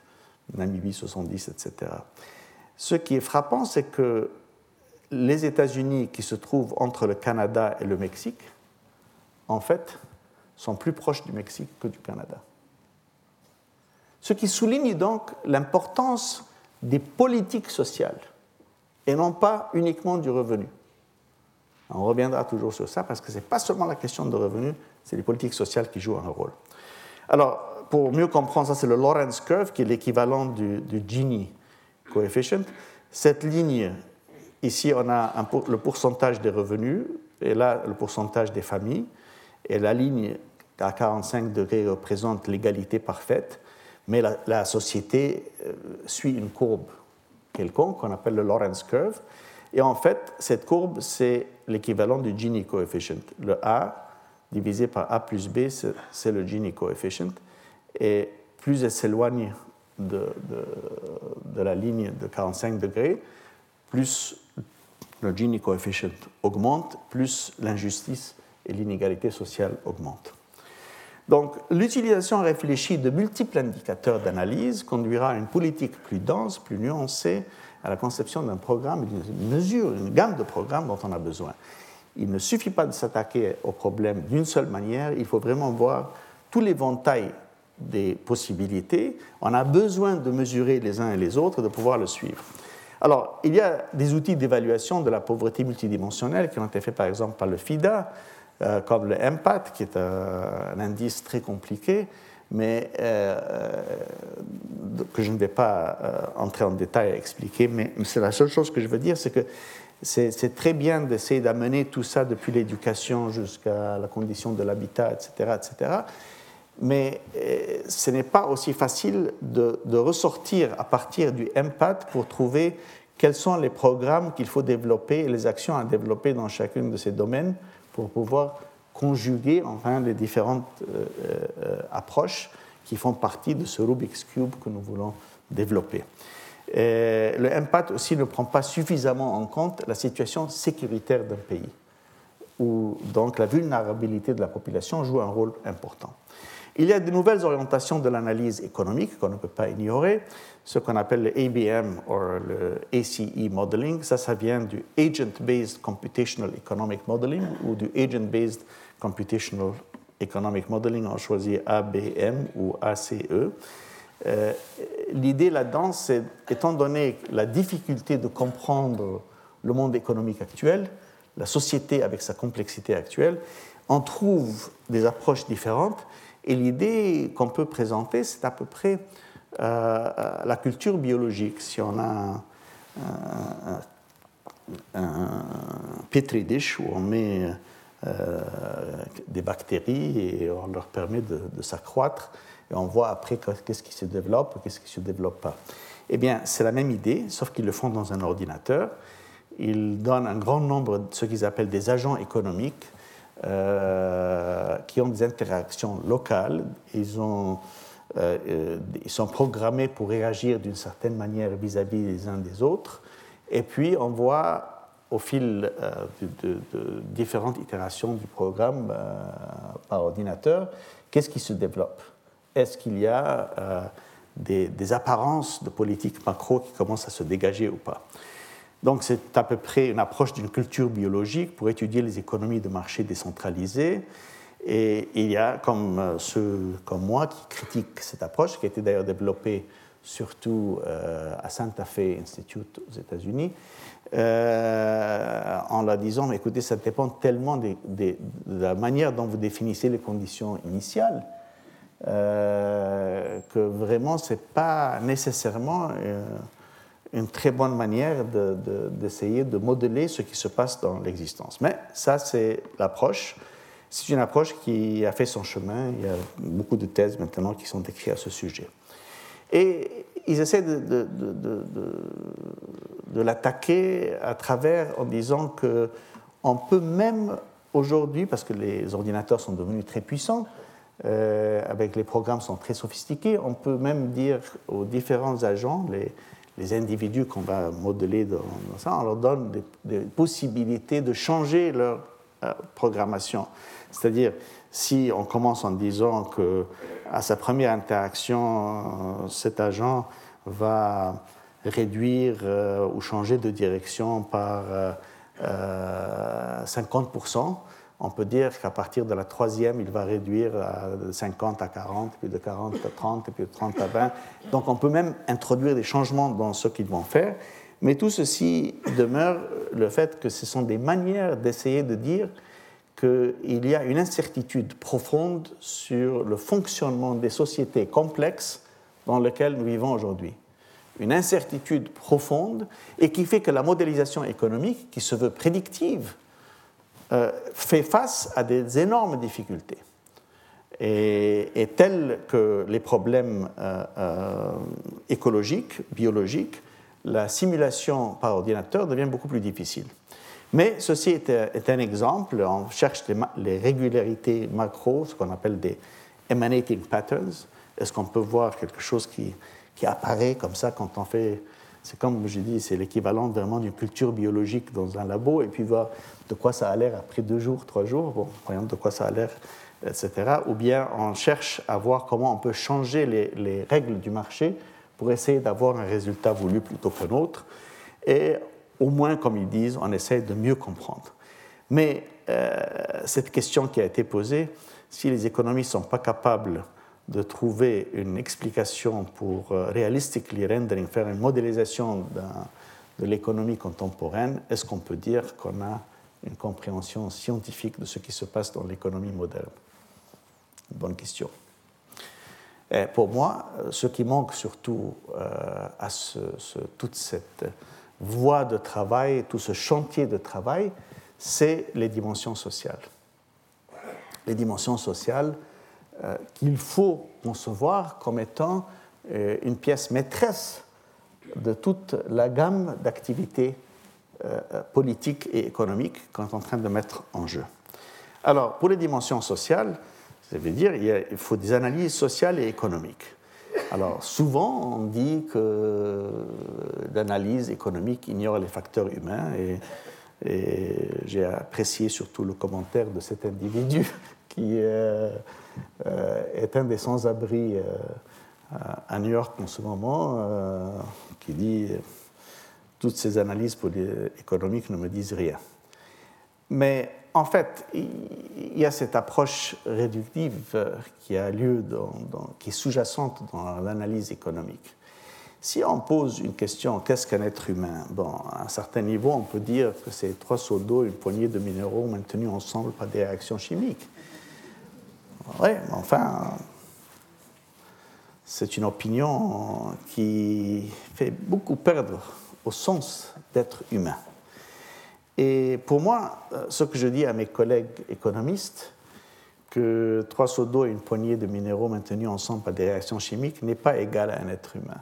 B: Namibie 70%, etc. Ce qui est frappant, c'est que les États-Unis qui se trouvent entre le Canada et le Mexique, en fait, sont plus proches du Mexique que du Canada. Ce qui souligne donc l'importance des politiques sociales et non pas uniquement du revenu. On reviendra toujours sur ça parce que ce n'est pas seulement la question de revenu, c'est les politiques sociales qui jouent un rôle. Alors, pour mieux comprendre ça, c'est le Lorentz curve qui est l'équivalent du, Gini coefficient. Cette ligne, ici, on a le pourcentage des revenus, et là, le pourcentage des familles. Et la ligne à 45 degrés représente l'égalité parfaite, mais la, société euh, suit une courbe quelconque qu'on appelle le Lorentz curve. Et en fait, cette courbe, c'est l'équivalent du Gini coefficient. Le A divisé par A plus B, c'est le Gini coefficient. Et plus elle s'éloigne de, de, la ligne de 45 degrés, plus le Gini coefficient augmente, plus l'injustice et l'inégalité sociale augmentent. Donc, l'utilisation réfléchie de multiples indicateurs d'analyse conduira à une politique plus dense, plus nuancée, à la conception d'un programme, d'une mesure, une gamme de programmes dont on a besoin. Il ne suffit pas de s'attaquer au problème d'une seule manière, il faut vraiment voir tout l'éventail des possibilités. On a besoin de mesurer les uns et les autres, de pouvoir le suivre. Alors, il y a des outils d'évaluation de la pauvreté multidimensionnelle qui ont été faits par exemple par le FIDA, comme le MPAT, qui est un, indice très compliqué, mais euh, que je ne vais pas euh, entrer en détail à expliquer. Mais c'est la seule chose que je veux dire, c'est que c'est très bien d'essayer d'amener tout ça depuis l'éducation jusqu'à la condition de l'habitat, etc., etc. Mais euh, ce n'est pas aussi facile de, ressortir à partir du MPAT pour trouver quels sont les programmes qu'il faut développer et les actions à développer dans chacun de ces domaines pour pouvoir conjuguer enfin les différentes approches qui font partie de ce Rubik's Cube que nous voulons développer. le impact aussi ne prend pas suffisamment en compte la situation sécuritaire d'un pays, où donc la vulnérabilité de la population joue un rôle important. Il y a de nouvelles orientations de l'analyse économique qu'on ne peut pas ignorer, ce qu'on appelle le ABM ou le ACE modeling. Ça, ça vient du Agent-Based Computational Economic Modeling ou du Agent-Based Computational Economic Modeling. On choisit ABM ou ACE. Euh, l'idée là-dedans, c'est, étant donné la difficulté de comprendre le monde économique actuel, la société avec sa complexité actuelle, on trouve des approches différentes et l'idée qu'on peut présenter, c'est à peu près la culture biologique. Si on a un, petri dish où on met euh, des bactéries et on leur permet de, s'accroître, et on voit après qu'est-ce qui se développe, qu'est-ce qui ne se développe pas. Eh bien, c'est la même idée, sauf qu'ils le font dans un ordinateur. Ils donnent un grand nombre de ce qu'ils appellent des agents économiques euh, qui ont des interactions locales. Ils, ont, euh, euh, ils sont programmés pour réagir d'une certaine manière vis-à-vis des uns des autres. Et puis, on voit au fil de, différentes itérations du programme par ordinateur, qu'est-ce qui se développe? Est-ce qu'il y a des, des, apparences de politique macro qui commencent à se dégager ou pas? Donc c'est à peu près une approche d'une culture biologique pour étudier les économies de marché décentralisées. Et il y a comme euh, ceux comme moi qui critiquent cette approche, qui a été d'ailleurs développée surtout euh, à Santa Fe Institute aux États-Unis, euh, en la disant, écoutez, ça dépend tellement de, la manière dont vous définissez les conditions initiales, que vraiment, ce n'est pas nécessairement une très bonne manière d'essayer de, modeler ce qui se passe dans l'existence. Mais ça, c'est l'approche. C'est une approche qui a fait son chemin. Il y a beaucoup de thèses maintenant qui sont écrites à ce sujet. Et ils essaient de, l'attaquer à travers en disant que on peut même aujourd'hui, parce que les ordinateurs sont devenus très puissants, euh, avec les programmes sont très sophistiqués, on peut même dire aux différents agents, les, les individus qu'on va modeler dans, ça, on leur donne des, possibilités de changer leur euh, programmation. C'est-à-dire, si on commence en disant que à sa première interaction, euh, cet agent va réduire euh, ou changer de direction par 50%, on peut dire qu'à partir de la troisième, il va réduire de 50 à 40, puis de 40 à 30, puis de 30 à 20. Donc on peut même introduire des changements dans ce qu'ils vont faire. Mais tout ceci demeure le fait que ce sont des manières d'essayer de dire qu'il y a une incertitude profonde sur le fonctionnement des sociétés complexes dans lesquelles nous vivons aujourd'hui. Une incertitude profonde et qui fait que la modélisation économique, qui se veut prédictive, euh, fait face à des énormes difficultés. Et, tels que les problèmes euh, euh, écologiques, biologiques, la simulation par ordinateur devient beaucoup plus difficile. Mais ceci est, un exemple. On cherche les, régularités macro, ce qu'on appelle des emanating patterns. Est-ce qu'on peut voir quelque chose qui, apparaît comme ça quand on fait c'est comme je dis, c'est l'équivalent vraiment d'une culture biologique dans un labo, et puis voir de quoi ça a l'air après deux jours, trois jours, bon, voyons de quoi ça a l'air, etc. Ou bien on cherche à voir comment on peut changer les, règles du marché pour essayer d'avoir un résultat voulu plutôt qu'un autre. Et au moins, comme ils disent, on essaie de mieux comprendre. Mais euh, cette question qui a été posée, si les économistes ne sont pas capables de trouver une explication pour euh, realistically rendering, faire une modélisation de l'économie contemporaine, est-ce qu'on peut dire qu'on a une compréhension scientifique de ce qui se passe dans l'économie moderne? Bonne question. Pour moi, ce qui manque surtout euh, à toute cette voie de travail, tout ce chantier de travail, c'est les dimensions sociales. Les dimensions sociales, euh, qu'il faut concevoir comme étant euh, une pièce maîtresse de toute la gamme d'activités euh, politiques et économiques qu'on est en train de mettre en jeu. Alors, pour les dimensions sociales, ça veut dire qu'il faut des analyses sociales et économiques. Alors, souvent, on dit que l'analyse économique ignore les facteurs humains et, j'ai apprécié surtout le commentaire de cet individu <laughs> qui euh, euh, est un des sans-abri euh, à New York en ce moment, qui dit toutes ces analyses économiques ne me disent rien. Mais en fait, il y a cette approche réductive euh, qui a lieu, qui est sous-jacente dans l'analyse économique. Si on pose une question, qu'est-ce qu'un être humain? Bon, à un certain niveau, on peut dire que c'est trois seaux d'eau, une poignée de minéraux maintenus ensemble par des réactions chimiques. Oui, mais enfin, c'est une opinion qui fait beaucoup perdre au sens d'être humain. Et pour moi, euh, ce que je dis à mes collègues économistes, que trois seaux d'eau et une poignée de minéraux maintenus ensemble par des réactions chimiques n'est pas égal à un être humain.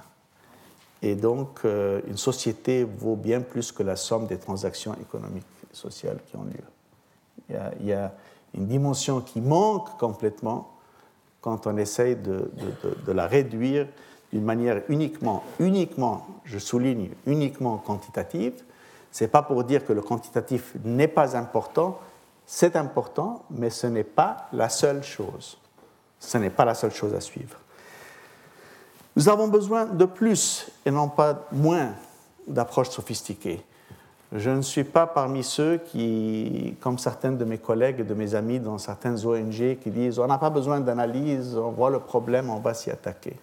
B: Et donc, euh, une société vaut bien plus que la somme des transactions économiques et sociales qui ont lieu. Il y a, une dimension qui manque complètement quand on essaye de, de la réduire d'une manière uniquement, uniquement, je souligne, uniquement quantitative, ce n'est pas pour dire que le quantitatif n'est pas important, c'est important, mais ce n'est pas la seule chose. Ce n'est pas la seule chose à suivre. Nous avons besoin de plus et non pas moins d'approches sophistiquées. Je ne suis pas parmi ceux qui, comme certains de mes collègues et de mes amis dans certaines ONG, qui disent on n'a pas besoin d'analyse, on voit le problème, on va s'y attaquer.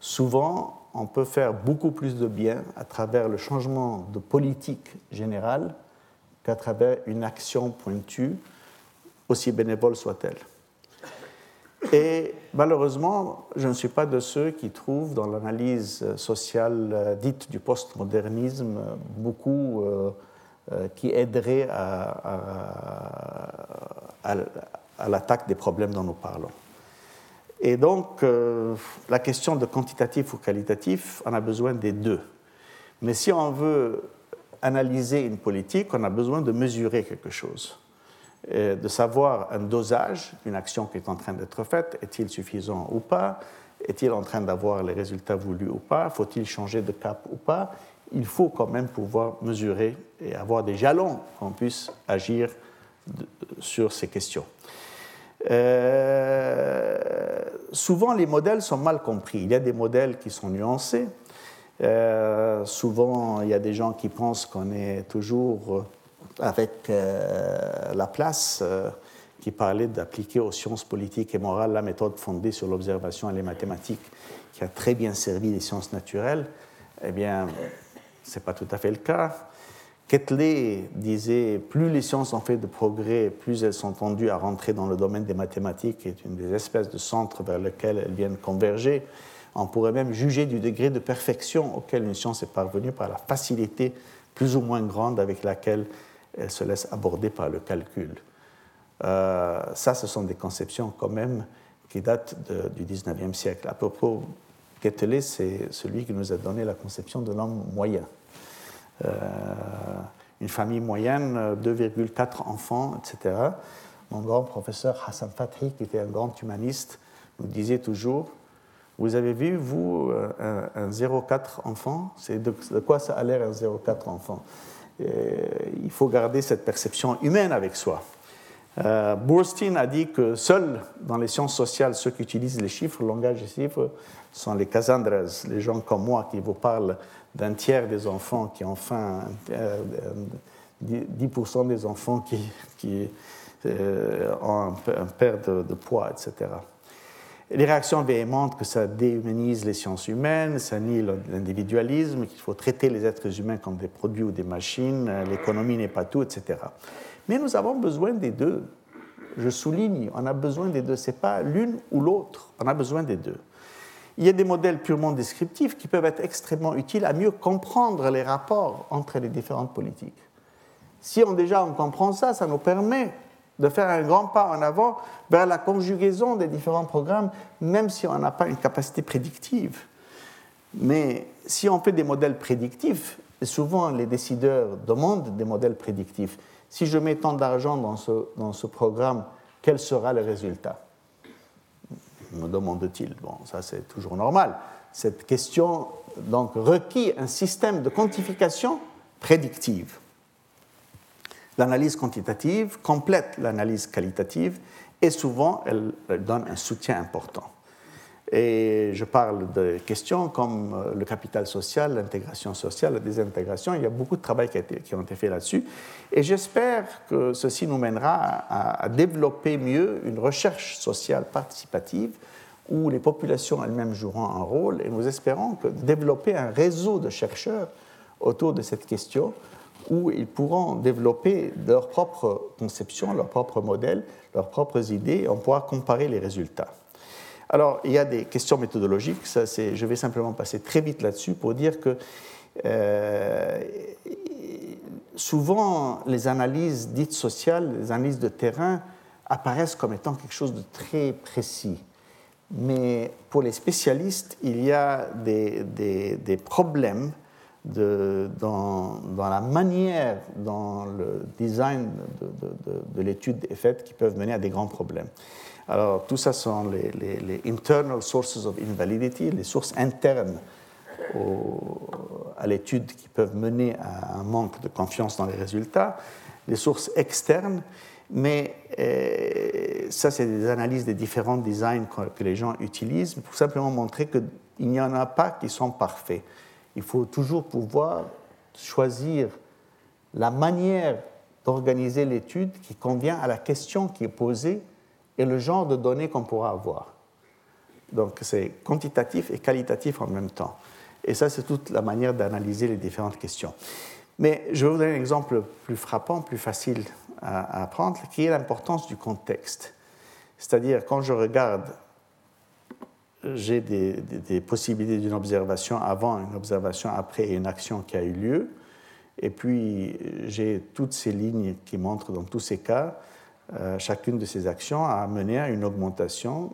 B: Souvent, on peut faire beaucoup plus de bien à travers le changement de politique générale qu'à travers une action pointue, aussi bénévole soit-elle. Et malheureusement, je ne suis pas de ceux qui trouvent dans l'analyse sociale euh, dite du postmodernisme beaucoup euh, euh, qui aiderait à l'attaque des problèmes dont nous parlons. Et donc, euh, la question de quantitatif ou qualitatif, on a besoin des deux. Mais si on veut analyser une politique, on a besoin de mesurer quelque chose, de savoir un dosage d'une action qui est en train d'être faite, est-il suffisant ou pas, est-il en train d'avoir les résultats voulus ou pas, faut-il changer de cap ou pas? Il faut quand même pouvoir mesurer et avoir des jalons qu'on puisse agir sur ces questions. Euh, souvent, les modèles sont mal compris. Il y a des modèles qui sont nuancés. Euh, souvent, il y a des gens qui pensent qu'on est toujours avec euh, la place qui parlait d'appliquer aux sciences politiques et morales la méthode fondée sur l'observation et les mathématiques, qui a très bien servi les sciences naturelles. Eh bien, ce n'est pas tout à fait le cas. Ketley disait plus les sciences ont fait de progrès, plus elles sont tendues à rentrer dans le domaine des mathématiques, qui est une des espèces de centres vers lesquels elles viennent converger. On pourrait même juger du degré de perfection auquel une science est parvenue par la facilité plus ou moins grande avec laquelle elle se laisse aborder par le calcul. Euh, ça, ce sont des conceptions quand même qui datent du 19e siècle. À propos, Ketley, c'est celui qui nous a donné la conception de l'homme moyen. Euh, une famille moyenne, 2,4 enfants, etc. Mon grand professeur Hassan Fathi, qui était un grand humaniste, nous disait toujours Vous avez vu, vous, un, 0,4 enfant C'est de, quoi ça a l'air un 0,4 enfant Il faut garder cette perception humaine avec soi. Euh, Burstein a dit que seuls dans les sciences sociales, ceux qui utilisent les chiffres, le langage des chiffres, sont les Cassandras, les gens comme moi qui vous parlent d'un tiers des enfants qui faim, 10% des enfants qui, qui euh, ont un, perte de, poids, etc. les réactions véhémentes que ça déhumanise les sciences humaines, ça nie l'individualisme, qu'il faut traiter les êtres humains comme des produits ou des machines, l'économie n'est pas tout, etc. Mais nous avons besoin des deux. Je souligne, on a besoin des deux. Ce n'est pas l'une ou l'autre, on a besoin des deux il y a des modèles purement descriptifs qui peuvent être extrêmement utiles à mieux comprendre les rapports entre les différentes politiques. Si on déjà on comprend ça, ça nous permet de faire un grand pas en avant vers la conjugaison des différents programmes, même si on n'a pas une capacité prédictive. Mais si on fait des modèles prédictifs, et souvent les décideurs demandent des modèles prédictifs, si je mets tant d'argent dans ce, dans ce programme, quel sera le résultat? Me demande-t-il. Bon, ça c'est toujours normal. Cette question donc requiert un système de quantification prédictive. L'analyse quantitative complète l'analyse qualitative et souvent elle donne un soutien important. Et je parle de questions comme euh, le capital social, l'intégration sociale, la désintégration. Il y a beaucoup de travail qui a été, qui là-dessus. Et j'espère que ceci nous mènera à, développer mieux une recherche sociale participative où les populations elles-mêmes joueront un rôle. Et nous espérons que développer un réseau de chercheurs autour de cette question où ils pourront développer leur propre conception, leurs propres modèles, leurs propres idées, et on pourra comparer les résultats. Alors, il y a des questions méthodologiques, ça, je vais simplement passer très vite là-dessus pour dire que euh, souvent les analyses dites sociales, les analyses de terrain apparaissent comme étant quelque chose de très précis. Mais pour les spécialistes, il y a des, des, problèmes dans, la manière dont le design de, de, de l'étude est fait qui peuvent mener à des grands problèmes. Alors, tout ça sont les, internal sources of invalidity, les sources internes à l'étude qui peuvent mener à un manque de confiance dans les résultats, les sources externes, mais euh, ça, c'est des analyses des différents designs que, les gens utilisent pour simplement montrer qu'il n'y en a pas qui sont parfaits. Il faut toujours pouvoir choisir la manière d'organiser l'étude qui convient à la question qui est posée et le genre de données qu'on pourra avoir. Donc c'est quantitatif et qualitatif en même temps. Et ça, c'est toute la manière d'analyser les différentes questions. Mais je vais vous donner un exemple plus frappant, plus facile à, apprendre, qui est l'importance du contexte. C'est-à-dire, quand je regarde, j'ai des, possibilités d'une observation avant, une observation après et une action qui a eu lieu. Et puis, j'ai toutes ces lignes qui montrent dans tous ces cas euh, chacune de ces actions a mené à une augmentation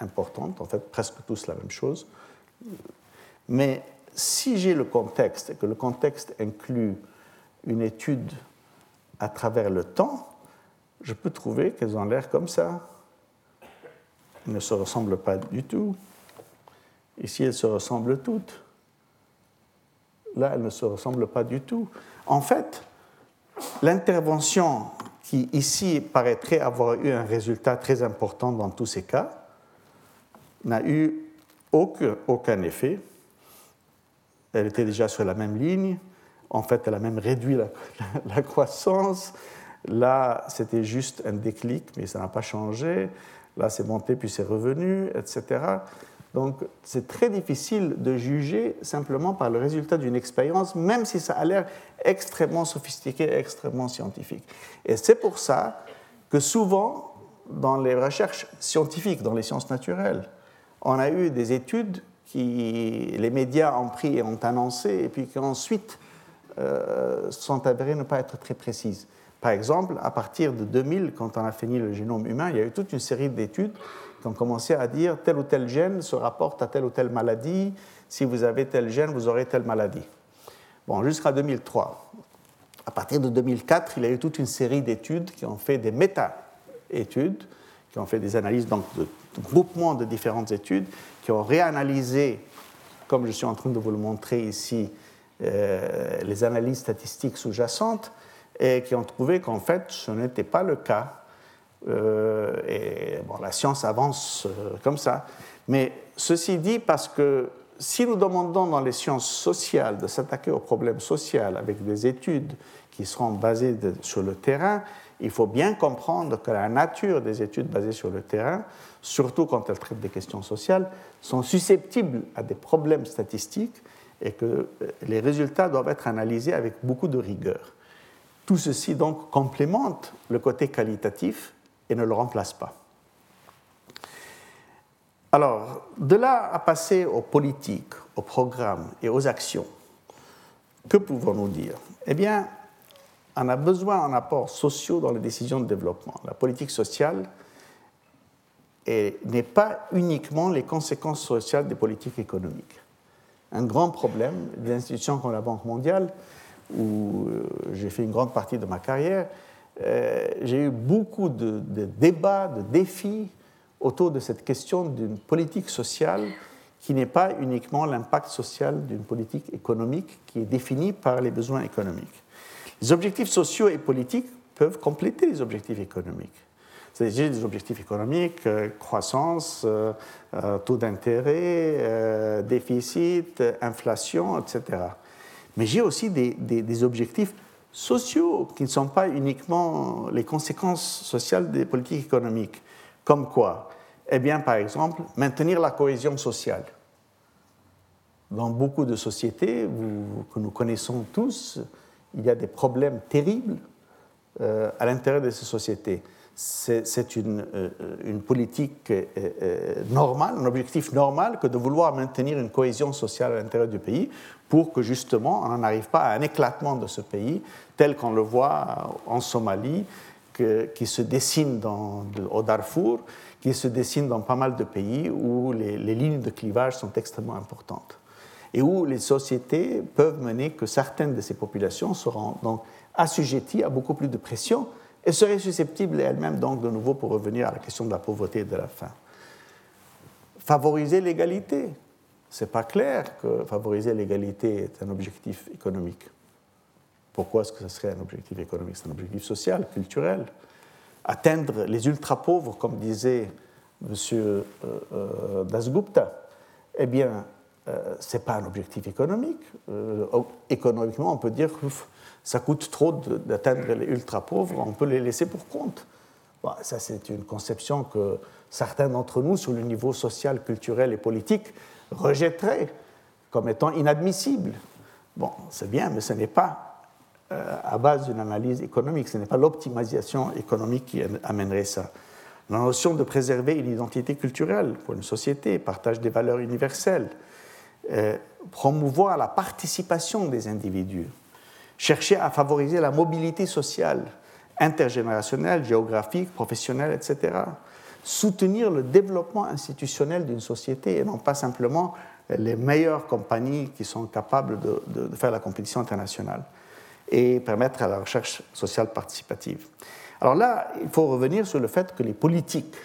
B: importante, en fait presque tous la même chose. Mais si j'ai le contexte, et que le contexte inclut une étude à travers le temps, je peux trouver qu'elles ont l'air comme ça. Elles ne se ressemblent pas du tout. Ici, elles se ressemblent toutes. Là, elles ne se ressemblent pas du tout. En fait, l'intervention qui ici paraîtrait avoir eu un résultat très important dans tous ces cas, n'a eu aucun, effet. Elle était déjà sur la même ligne. En fait, elle a même réduit <laughs> la croissance. Là, c'était juste un déclic, mais ça n'a pas changé. Là, c'est monté, puis c'est revenu, etc. Donc, c'est très difficile de juger simplement par le résultat d'une expérience, même si ça a l'air extrêmement sophistiqué, extrêmement scientifique. Et c'est pour ça que souvent, dans les recherches scientifiques, dans les sciences naturelles, on a eu des études qui les médias ont pris et ont annoncé, et puis qui ensuite euh, sont avérées ne pas être très précises. Par exemple, à partir de 2000, quand on a fini le génome humain, il y a eu toute une série d'études qui ont commencé à dire tel ou tel gène se rapporte à telle ou telle maladie, si vous avez tel gène, vous aurez telle maladie. Bon, jusqu'à 2003. À partir de 2004, il y a eu toute une série d'études qui ont fait des méta-études, qui ont fait des analyses donc, de, de groupements de différentes études, qui ont réanalysé, comme je suis en train de vous le montrer ici, euh, les analyses statistiques sous-jacentes, et qui ont trouvé qu'en fait, ce n'était pas le cas euh, et bon, la science avance euh, comme ça. Mais ceci dit, parce que si nous demandons dans les sciences sociales de s'attaquer aux problèmes sociaux avec des études qui seront basées sur le terrain, il faut bien comprendre que la nature des études basées sur le terrain, surtout quand elles traitent des questions sociales, sont susceptibles à des problèmes statistiques et que les résultats doivent être analysés avec beaucoup de rigueur. Tout ceci donc complémente le côté qualitatif et ne le remplace pas. Alors, de là à passer aux politiques, aux programmes et aux actions, que pouvons-nous dire? Eh bien, on a besoin d'un apport sociaux dans les décisions de développement. La politique sociale n'est pas uniquement les conséquences sociales des politiques économiques. Un grand problème des institutions comme la Banque mondiale où j'ai fait une grande partie de ma carrière, j'ai eu beaucoup de, débats, de défis autour de cette question d'une politique sociale qui n'est pas uniquement l'impact social d'une politique économique qui est définie par les besoins économiques. Les objectifs sociaux et politiques peuvent compléter les objectifs économiques. C'est-à-dire des objectifs économiques, euh, croissance, euh, euh, taux d'intérêt, déficit, inflation, etc. Mais j'ai aussi des, objectifs sociaux qui ne sont pas uniquement les conséquences sociales des politiques économiques. Comme quoi? Eh bien, par exemple, maintenir la cohésion sociale. Dans beaucoup de sociétés que nous connaissons tous, il y a des problèmes terribles euh, à l'intérieur de ces sociétés. C'est une, euh, politique euh, normale, un objectif normal que de vouloir maintenir une cohésion sociale à l'intérieur du pays pour que justement on n'arrive pas à un éclatement de ce pays tel qu'on le voit en Somalie, qui se dessine dans, au Darfour, qui se dessine dans pas mal de pays où les, les lignes de clivage sont extrêmement importantes et où les sociétés peuvent mener que certaines de ces populations seront donc assujetties à beaucoup plus de pression et seraient susceptibles elles-mêmes, donc, de nouveau, pour revenir à la question de la pauvreté et de la faim. Favoriser l'égalité. Ce n'est pas clair que favoriser l'égalité est un objectif économique. Pourquoi est-ce que ce serait un objectif économique? C'est un objectif social, culturel. Atteindre les ultra-pauvres, comme disait M. Euh, euh, Dasgupta, eh bien, euh, ce n'est pas un objectif économique. Euh, économiquement, on peut dire ça coûte trop d'atteindre les ultra-pauvres, on peut les laisser pour compte. ça, c'est une conception que certains d'entre nous, sur le niveau social, culturel et politique, rejetteraient comme étant inadmissible. Bon, c'est bien, mais ce n'est pas euh, à base d'une analyse économique, ce n'est pas l'optimisation économique qui amènerait ça. La notion de préserver une identité culturelle pour une société, partage des valeurs universelles, euh, promouvoir la participation des individus, chercher à favoriser la mobilité sociale, intergénérationnelle, géographique, professionnelle, etc. Soutenir le développement institutionnel d'une société et non pas simplement les meilleures compagnies qui sont capables de, de faire la compétition internationale et permettre à la recherche sociale participative. Alors là, il faut revenir sur le fait que les politiques,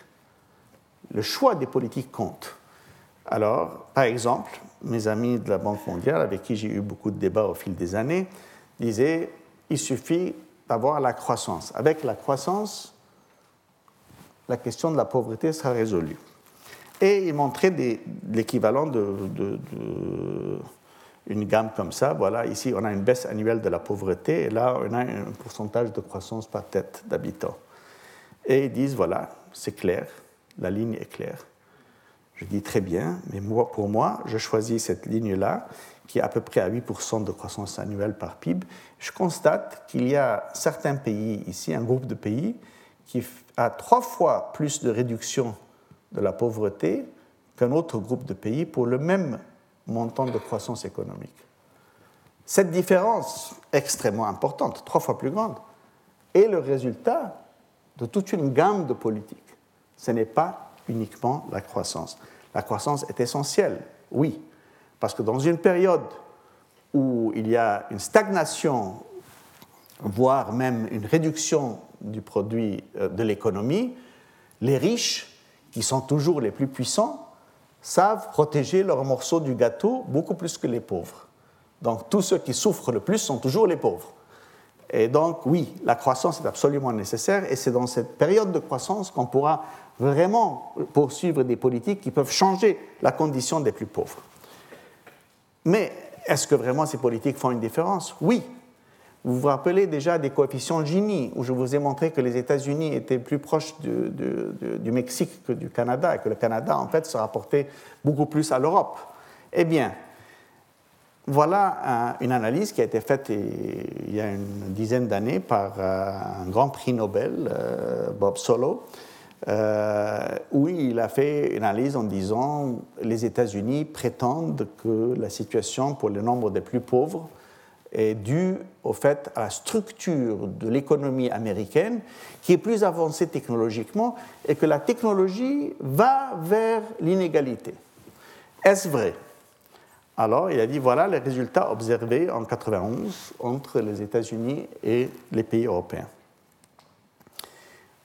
B: le choix des politiques compte. Alors, par exemple, mes amis de la Banque mondiale, avec qui j'ai eu beaucoup de débats au fil des années, disaient il suffit d'avoir la croissance. Avec la croissance, la question de la pauvreté sera résolue. Et ils montraient l'équivalent de, une gamme comme ça. Voilà, ici, on a une baisse annuelle de la pauvreté, et là, on a un pourcentage de croissance par tête d'habitants. Et ils disent voilà, c'est clair, la ligne est claire. Je dis très bien, mais moi, pour moi, je choisis cette ligne-là, qui est à peu près à 8% de croissance annuelle par PIB. Je constate qu'il y a certains pays ici, un groupe de pays, qui a trois fois plus de réduction de la pauvreté qu'un autre groupe de pays pour le même montant de croissance économique. Cette différence extrêmement importante, trois fois plus grande, est le résultat de toute une gamme de politiques. Ce n'est pas uniquement la croissance. La croissance est essentielle, oui, parce que dans une période où il y a une stagnation, voire même une réduction du produit euh, de l'économie, les riches, qui sont toujours les plus puissants, savent protéger leur morceau du gâteau beaucoup plus que les pauvres. Donc tous ceux qui souffrent le plus sont toujours les pauvres. Et donc oui, la croissance est absolument nécessaire et c'est dans cette période de croissance qu'on pourra vraiment poursuivre des politiques qui peuvent changer la condition des plus pauvres. Mais est-ce que vraiment ces politiques font une différence? Oui. Vous vous rappelez déjà des coefficients Gini, où je vous ai montré que les États-Unis étaient plus proches du, Mexique que du Canada, et que le Canada, en fait, se rapportait beaucoup plus à l'Europe. Eh bien, voilà une analyse qui a été faite il y a une dizaine d'années par euh, un grand prix Nobel, euh, Bob Solow, où il a fait une analyse en disant les États-Unis prétendent que la situation pour le nombre des plus pauvres est due au fait à la structure de l'économie américaine qui est plus avancée technologiquement et que la technologie va vers l'inégalité. Est-ce vrai? Alors, il a dit voilà les résultats observés en 91 entre les États-Unis et les pays européens.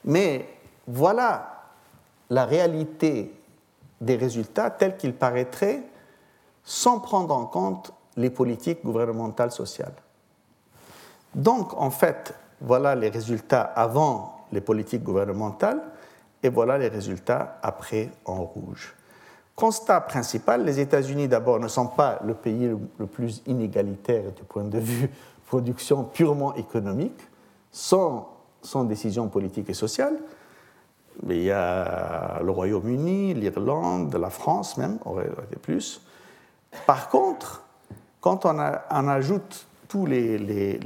B: Mais voilà la réalité des résultats tels qu'ils paraîtraient sans prendre en compte les politiques gouvernementales sociales. Donc, en fait, voilà les résultats avant les politiques gouvernementales et voilà les résultats après en rouge. Constat principal, les États-Unis d'abord ne sont pas le pays le plus inégalitaire du point de vue <laughs> production purement économique, sans, sans décision politique et sociale. Mais il y a le Royaume-Uni, l'Irlande, la France même, aurait été plus. Par contre, quand on, ajoute tous les,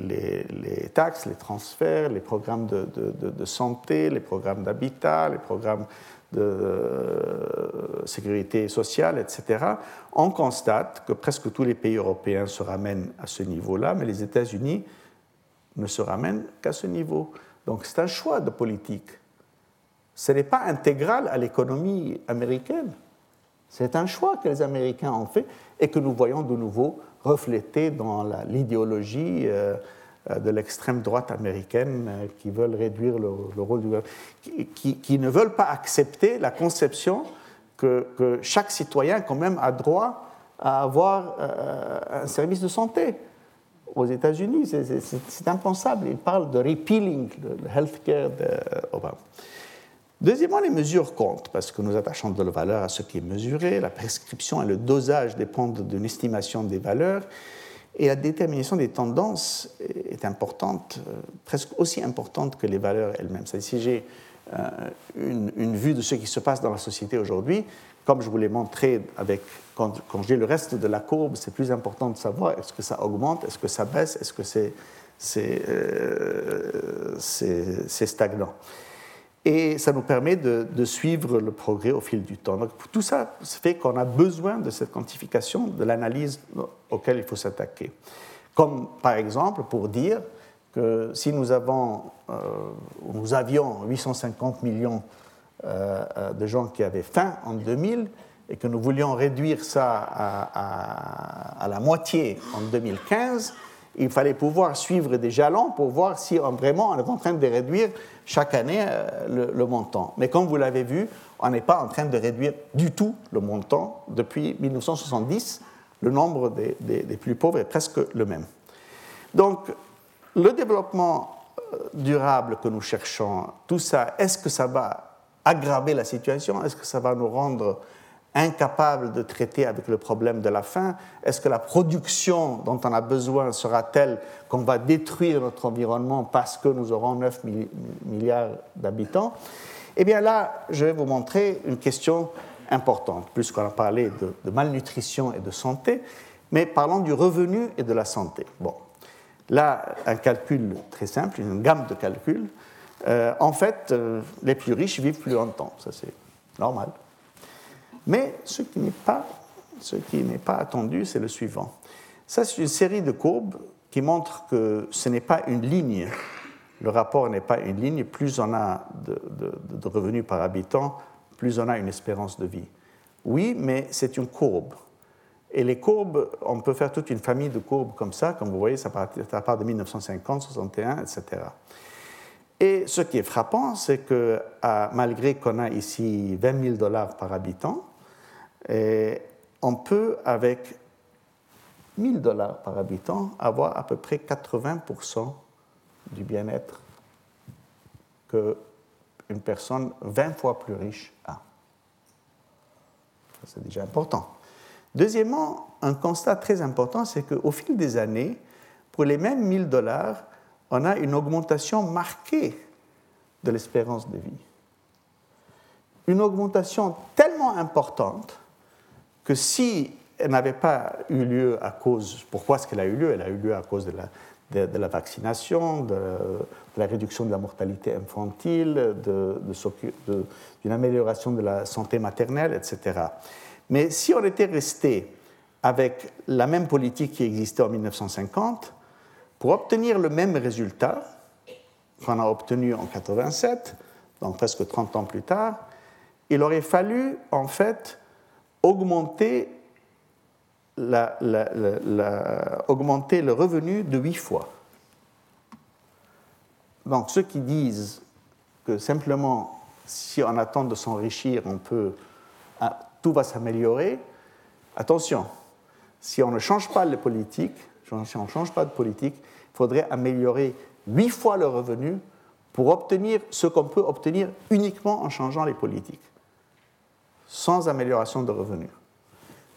B: taxes, les transferts, les programmes de, de, santé, les programmes d'habitat, les programmes de euh, sécurité sociale, etc., on constate que presque tous les pays européens se ramènent à ce niveau-là, mais les États-Unis ne se ramènent qu'à ce niveau. Donc c'est un choix de politique. Ce n'est pas intégral à l'économie américaine. C'est un choix que les Américains ont fait et que nous voyons de nouveau reflété dans l'idéologie euh, euh, de l'extrême droite américaine euh, qui veulent réduire le, rôle du qui, qui, ne veulent pas accepter la conception que, que, chaque citoyen quand même a droit à avoir un service de santé. Aux États-Unis, c'est impensable. Ils parlent de repealing le healthcare d'Obama. Deuxièmement, les mesures comptent, parce que nous attachons de la valeur à ce qui est mesuré. La prescription et le dosage dépendent d'une estimation des valeurs. Et la détermination des tendances est importante, euh, presque aussi importante que les valeurs elles-mêmes. Si j'ai euh, une, vue de ce qui se passe dans la société aujourd'hui, comme je vous l'ai montré avec, quand, j'ai le reste de la courbe, c'est plus important de savoir est-ce que ça augmente, est-ce que ça baisse, est-ce que c'est euh, stagnant et ça nous permet de, suivre le progrès au fil du temps. Donc, tout ça fait qu'on a besoin de cette quantification, de l'analyse auquel il faut s'attaquer. Comme par exemple pour dire que si nous, avons, euh, nous avions 850 millions euh, euh, de gens qui avaient faim en 2000 et que nous voulions réduire ça à, la moitié en 2015, il fallait pouvoir suivre des jalons pour voir si vraiment on est en train de réduire chaque année euh, le, montant. Mais comme vous l'avez vu, on n'est pas en train de réduire du tout le montant. Depuis 1970, le nombre des, des, plus pauvres est presque le même. Donc, le développement euh, durable que nous cherchons, tout ça, est-ce que ça va aggraver la situation? Est-ce que ça va nous rendre incapable de traiter avec le problème de la faim Est-ce que la production dont on a besoin sera telle qu'on va détruire notre environnement parce que nous aurons 9 milliards d'habitants? Eh bien là, je vais vous montrer une question importante, puisqu'on a parlé de, malnutrition et de santé, mais parlons du revenu et de la santé. Bon, là, un calcul très simple, une gamme de calculs. Euh, en fait, euh, les plus riches vivent plus longtemps, ça c'est normal. Mais ce qui n'est pas, attendu, c'est le suivant. Ça, c'est une série de courbes qui montrent que ce n'est pas une ligne. Le rapport n'est pas une ligne. Plus on a de, de revenus par habitant, plus on a une espérance de vie. Oui, mais c'est une courbe. Et les courbes, on peut faire toute une famille de courbes comme ça, comme vous voyez, ça part, ça part de 1950, 61, etc. Et ce qui est frappant, c'est que malgré qu'on a ici 20 000 dollars par habitant, et on peut, avec 1000 dollars par habitant, avoir à peu près 80% du bien-être qu'une personne 20 fois plus riche a. C'est déjà important. Deuxièmement, un constat très important, c'est qu'au fil des années, pour les mêmes 1000 dollars, on a une augmentation marquée de l'espérance de vie. Une augmentation tellement importante que si elle n'avait pas eu lieu à cause, pourquoi est-ce qu'elle a eu lieu? Elle a eu lieu à cause de la, de, vaccination, de, la réduction de la mortalité infantile, d'une amélioration de la santé maternelle, etc. Mais si on était resté avec la même politique qui existait en 1950, pour obtenir le même résultat qu'on a obtenu en 87, donc presque 30 ans plus tard, il aurait fallu en fait augmenter le revenu de huit fois. Donc ceux qui disent que simplement si on attend de s'enrichir, on peut, ah, tout va s'améliorer, attention, si on ne change pas de politique, si on ne change pas de politique, il faudrait améliorer huit fois le revenu pour obtenir ce qu'on peut obtenir uniquement en changeant les politiques, sans amélioration de revenus.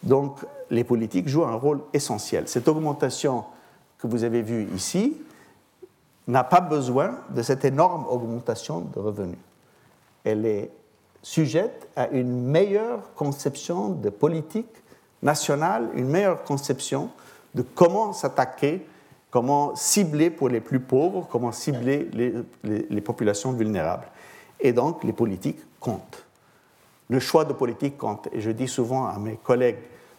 B: Donc les politiques jouent un rôle essentiel. Cette augmentation que vous avez vue ici n'a pas besoin de cette énorme augmentation de revenus. Elle est sujette à une meilleure conception de politique nationale, une meilleure conception de comment s'attaquer, comment cibler pour les plus pauvres, comment cibler les, les, populations vulnérables. Et donc, les politiques comptent. Le choix de politique compte. Et je dis souvent à mes collègues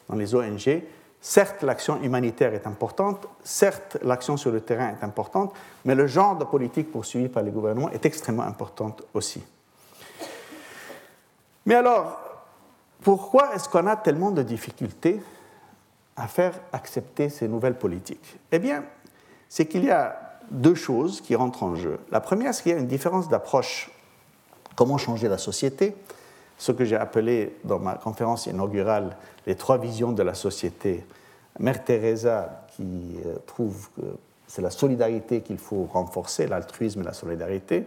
B: dans les ONG, certes, l'action humanitaire est importante, certes, l'action sur le terrain est importante, mais le genre de politique poursuivi par les gouvernements est extrêmement important aussi. Mais alors, pourquoi est-ce qu'on a tellement de difficultés à faire accepter ces nouvelles politiques? Eh bien, c'est qu'il y a deux choses qui rentrent en jeu. La première, c'est qu'il y a une différence d'approche. Comment changer la société? Ce que j'ai appelé dans ma conférence inaugurale les trois visions de la société. Mère Teresa qui euh, trouve que c'est la solidarité qu'il faut renforcer, l'altruisme et la solidarité.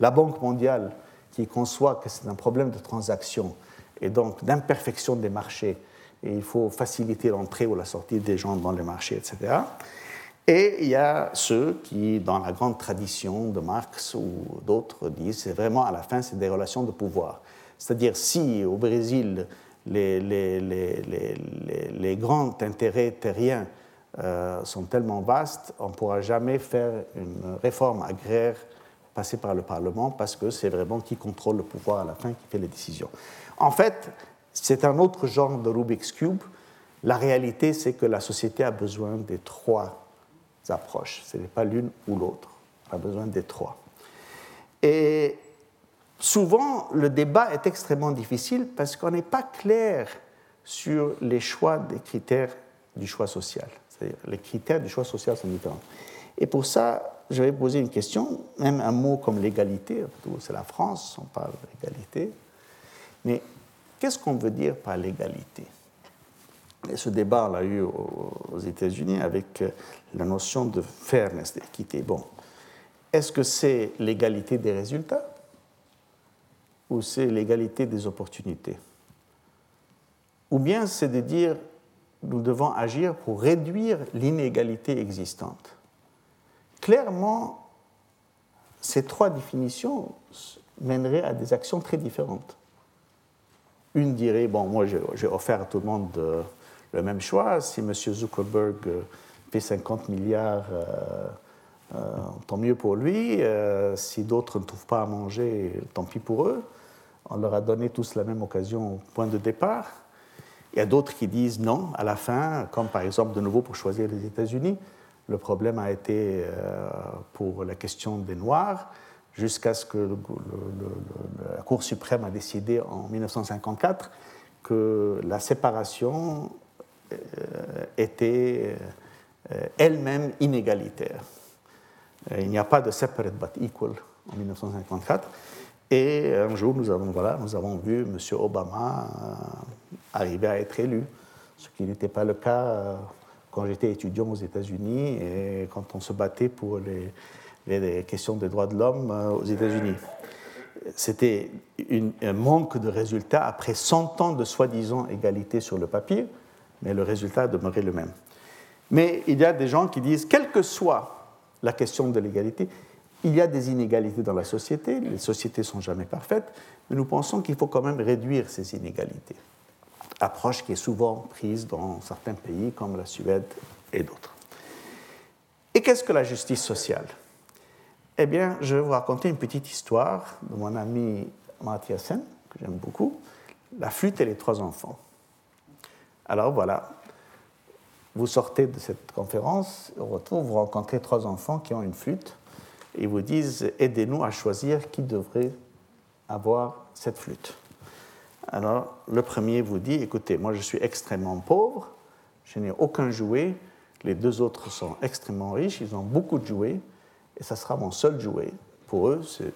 B: La Banque mondiale qui conçoit que c'est un problème de transaction et donc d'imperfection des marchés et il faut faciliter l'entrée ou la sortie des gens dans les marchés, etc. Et il y a ceux qui, dans la grande tradition de Marx ou d'autres, disent c'est vraiment à la fin, c'est des relations de pouvoir. C'est-à-dire si au Brésil, les, grands intérêts terriens euh, sont tellement vastes, on ne pourra jamais faire une réforme agraire passée par le Parlement parce que c'est vraiment qui contrôle le pouvoir à la fin qui fait les décisions. En fait, c'est un autre genre de Rubik's Cube. La réalité, c'est que la société a besoin des trois approches. Ce n'est pas l'une ou l'autre. Elle a besoin des trois. Et souvent, le débat est extrêmement difficile parce qu'on n'est pas clair sur les choix des critères du choix social. C'est-à-dire, les critères du choix social sont différents. Et pour ça, je vais poser une question, même un mot comme l'égalité. C'est la France, on parle d'égalité. Mais Qu'est-ce qu'on veut dire par l'égalité? Et ce débat, on l'a eu aux États-Unis avec euh, la notion de fairness, d'équité. Bon, est-ce que c'est l'égalité des résultats? Ou c'est l'égalité des opportunités Ou bien c'est de dire nous devons agir pour réduire l'inégalité existante. Clairement, ces trois définitions mèneraient à des actions très différentes. Une dirait, bon, moi j'ai offert à tout le monde euh, le même choix. Si M. Zuckerberg euh, fait 50 milliards, euh, tant mieux pour lui. si d'autres ne trouvent pas à manger, tant pis pour eux. On leur a donné tous la même occasion au point de départ. Il y a d'autres qui disent non, à la fin, comme par exemple de nouveau pour choisir les États-Unis, le problème a été pour la question des Noirs jusqu'à ce que la Cour suprême a décidé en 1954 que la séparation euh, était euh, elle-même inégalitaire. Euh, il n'y a pas de separate but equal en 1954. Et un jour, nous avons, voilà, nous avons vu M. Obama arriver à être élu, ce qui n'était pas le cas quand j'étais étudiant aux États-Unis et quand on se battait pour les, les questions des droits de l'homme euh, aux États-Unis. C'était un manque de résultats après 100 ans de soi-disant égalité sur le papier, mais le résultat demeurait le même. Mais il y a des gens qui disent, quelle que soit la question de l'égalité, il y a des inégalités dans la société, les sociétés ne sont jamais parfaites, mais nous pensons qu'il faut quand même réduire ces inégalités. Approche qui est souvent prise dans certains pays comme la Suède et d'autres. Et qu'est-ce que la justice sociale? Eh bien, je vais vous raconter une petite histoire de mon ami Mathiasen, que j'aime beaucoup, La flûte et les trois enfants. Alors voilà, vous sortez de cette conférence, au retour, vous rencontrez trois enfants qui ont une flûte et vous disent Aidez-nous à choisir qui devrait avoir cette flûte. Alors, le premier vous dit Écoutez, moi je suis extrêmement pauvre, je n'ai aucun jouet, les deux autres sont extrêmement riches, ils ont beaucoup de jouets, et ça sera mon seul jouet. Pour eux, c'est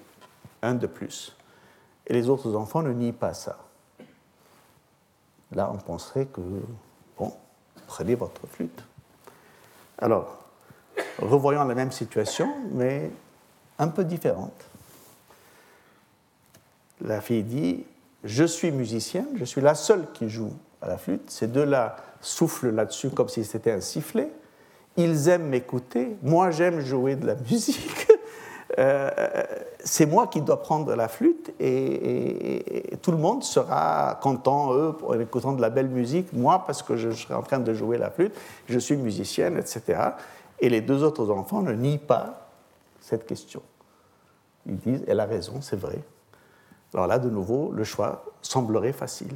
B: un de plus. Et les autres enfants ne nient pas ça. Là, on penserait que, bon, prenez votre flûte. Alors, revoyons la même situation, mais un peu différente. La fille dit, je suis musicienne, je suis la seule qui joue à la flûte. Ces deux-là soufflent là-dessus comme si c'était un sifflet. Ils aiment m'écouter, moi j'aime jouer de la <laughs> musique. Euh, c'est moi qui dois prendre la flûte et, tout le monde sera content, eux, en écoutant de la belle musique, moi parce que je serai en train de jouer la flûte, je suis musicienne, etc. Et les deux autres enfants ne nient pas cette question. Ils disent, elle a raison, c'est vrai. Alors là, de nouveau, le choix semblerait facile.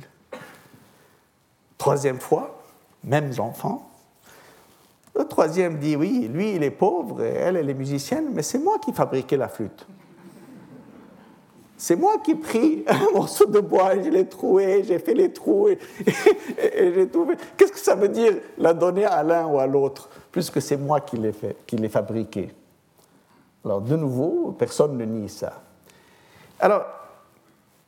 B: Troisième fois, mêmes enfants. Le troisième dit oui, lui il est pauvre et elle elle est musicienne, mais c'est moi qui fabriquais la flûte. C'est moi qui pris un morceau de bois, je l'ai troué, j'ai fait les trous et, j'ai trouvé. Qu'est-ce que ça veut dire la donner à l'un ou à l'autre, puisque c'est moi qui l'ai fabriqué? Alors de nouveau, personne ne nie ça. Alors,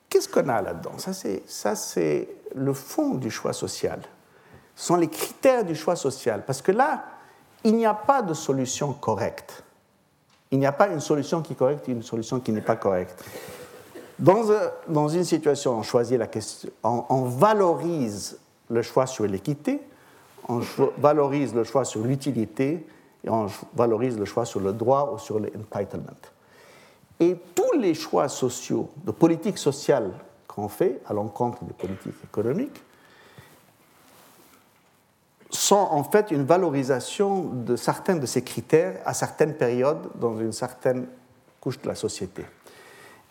B: qu'est-ce qu'on a là-dedans? Ça, c'est le fond du choix social. Ce sont les critères du choix social. Parce que là, il n'y a pas de solution correcte. Il n'y a pas une solution qui est correcte et une solution qui n'est pas correcte. Dans, dans, une situation, on choisit la question, on, valorise le choix sur l'équité, on valorise le choix sur l'utilité et on valorise le choix sur le droit ou sur l'entitlement. Et tous les choix sociaux, de politique sociale qu'on fait à l'encontre des politiques économiques, sont en fait une valorisation de certains de ces critères à certaines périodes dans une certaine couche de la société.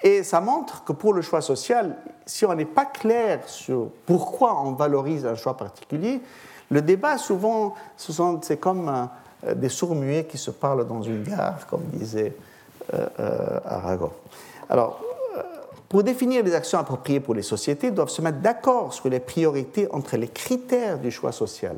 B: Et ça montre que pour le choix social, si on n'est pas clair sur pourquoi on valorise un choix particulier, le débat souvent, c'est comme des sourds-muets qui se parlent dans une gare, comme disait euh, euh, Aragon. Alors, pour définir les actions appropriées pour les sociétés, doivent se mettre d'accord sur les priorités entre les critères du choix social.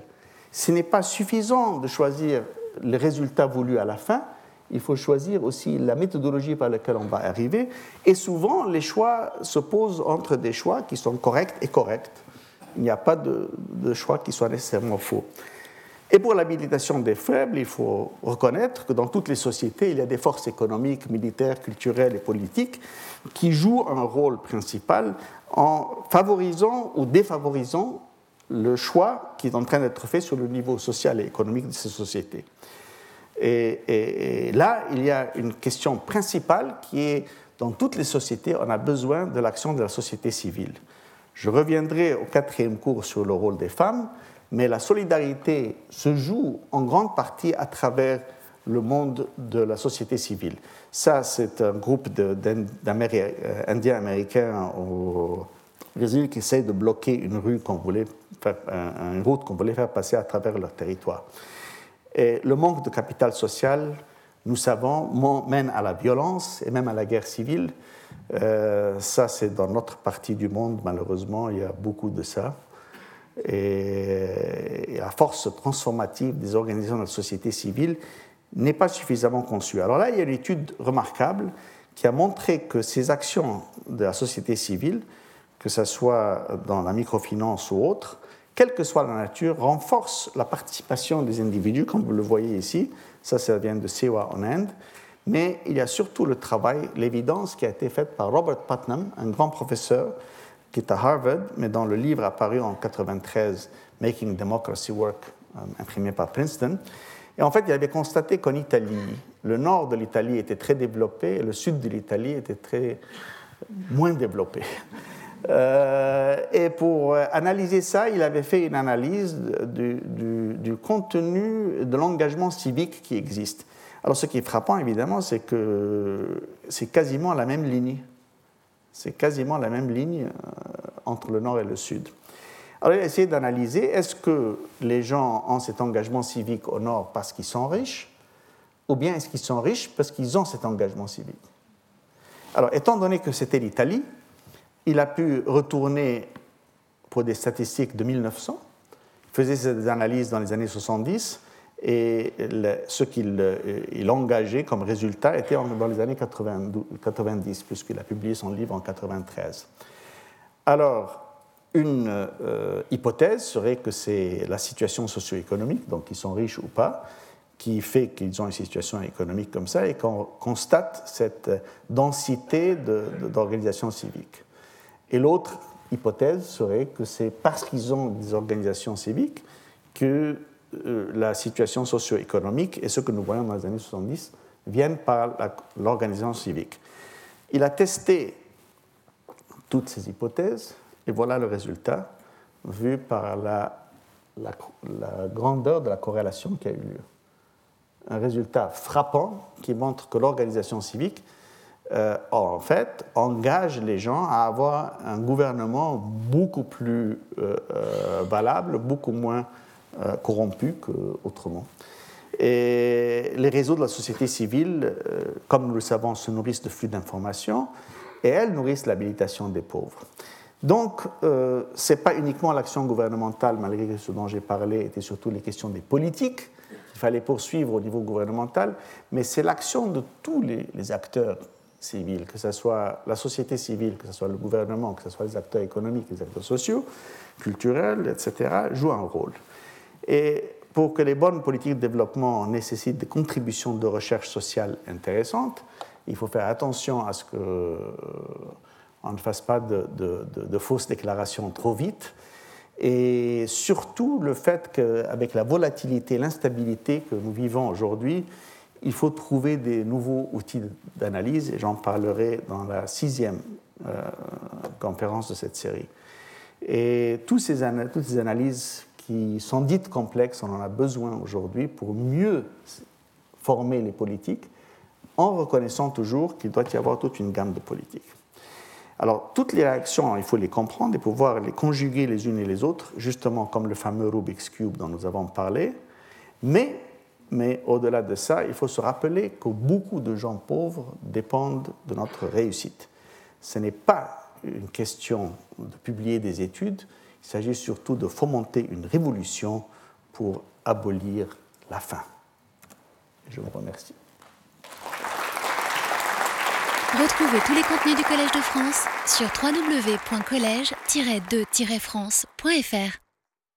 B: Ce n'est pas suffisant de choisir les résultats voulus à la fin, il faut choisir aussi la méthodologie par laquelle on va arriver. Et souvent, les choix se posent entre des choix qui sont corrects et corrects. Il n'y a pas de, de choix qui soient nécessairement faux. Et pour l'habilitation des faibles, il faut reconnaître que dans toutes les sociétés, il y a des forces économiques, militaires, culturelles et politiques qui jouent un rôle principal en favorisant ou défavorisant le choix qui est en train d'être fait sur le niveau social et économique de ces sociétés. Et, là, il y a une question principale qui est, dans toutes les sociétés, on a besoin de l'action de la société civile. Je reviendrai au quatrième cours sur le rôle des femmes, mais la solidarité se joue en grande partie à travers le monde de la société civile. Ça, c'est un groupe d'Indiens euh, au Brésil qui essaie de bloquer une rue qu'on voulait faire, une route qu'on voulait faire passer à travers leur territoire. Et le manque de capital social, nous savons, mène à la violence et même à la guerre civile. Euh, ça, c'est dans notre partie du monde, malheureusement, il y a beaucoup de ça et la force transformative des organisations de la société civile n'est pas suffisamment conçue. Alors là, il y a une étude remarquable qui a montré que ces actions de la société civile, que ce soit dans la microfinance ou autre, quelle que soit la nature, renforcent la participation des individus, comme vous le voyez ici. Ça, ça vient de Sewa en Inde. Mais il y a surtout le travail, l'évidence qui a été faite par Robert Putnam, un grand professeur qui est à Harvard, mais dans le livre apparu en 1993, Making Democracy Work, euh, imprimé par Princeton. Et en fait, il avait constaté qu'en Italie, le nord de l'Italie était très développé et le sud de l'Italie était très moins développé. <laughs> Euh, et pour euh, analyser ça, il avait fait une analyse du, du contenu de l'engagement civique qui existe. Alors, ce qui est frappant, évidemment, c'est que c'est quasiment la même ligne c'est quasiment la même ligne euh, entre le nord et le sud. Alors, il a essayé d'analyser est-ce que les gens ont cet engagement civique au nord parce qu'ils sont riches, ou bien est-ce qu'ils sont riches parce qu'ils ont cet engagement civique? Alors, étant donné que c'était l'Italie, il a pu retourner pour des statistiques de 1900. Il faisait ses analyses dans les années 70 et ce qu'il il engageait comme résultat était dans les années 90, puisqu'il a publié son livre en 93. Alors, une euh, hypothèse serait que c'est la situation socio-économique, donc qu'ils sont riches ou pas, qui fait qu'ils ont une situation économique comme ça et qu'on constate cette densité d'organisations civiques. Et l'autre hypothèse serait que c'est parce qu'ils ont des organisations civiques que euh, la situation socio-économique et ce que nous voyons dans les années 70 viennent par l'organisation civique. Il a testé toutes ces hypothèses et voilà le résultat vu par la, grandeur de la corrélation qui a eu lieu. Un résultat frappant qui montre que l'organisation civique, euh, en fait, engage les gens à avoir un gouvernement beaucoup plus euh, valable, beaucoup moins euh, corrompus qu'autrement. Et les réseaux de la société civile, euh, comme nous le savons, se nourrissent de flux d'informations et elles nourrissent l'habilitation des pauvres. Donc, euh, ce n'est pas uniquement l'action gouvernementale, malgré que ce dont j'ai parlé était surtout les questions des politiques qu'il fallait poursuivre au niveau gouvernemental, mais c'est l'action de tous les, les, acteurs civils, que ce soit la société civile, que ce soit le gouvernement, que ce soit les acteurs économiques, les acteurs sociaux, culturels, etc., jouent un rôle. Et pour que les bonnes politiques de développement nécessitent des contributions de recherche sociale intéressantes, il faut faire attention à ce qu'on euh, ne fasse pas de, fausses déclarations trop vite. Et surtout le fait qu'avec la volatilité, l'instabilité que nous vivons aujourd'hui, il faut trouver des nouveaux outils d'analyse, et j'en parlerai dans la sixième euh, conférence de cette série. Et toutes ces analyses qui sont dites complexes, on en a besoin aujourd'hui pour mieux former les politiques, en reconnaissant toujours qu'il doit y avoir toute une gamme de politiques. Alors, toutes les réactions, il faut les comprendre et pouvoir les conjuguer les unes et les autres, justement comme le fameux Rubik's Cube dont nous avons parlé. Mais, mais au-delà de ça, il faut se rappeler que beaucoup de gens pauvres dépendent de notre réussite. Ce n'est pas une question de publier des études, il s'agit surtout de fomenter une révolution pour abolir la faim. Je vous remercie.
A: Retrouvez tous les contenus du Collège de France sur www.colège-2-france.fr.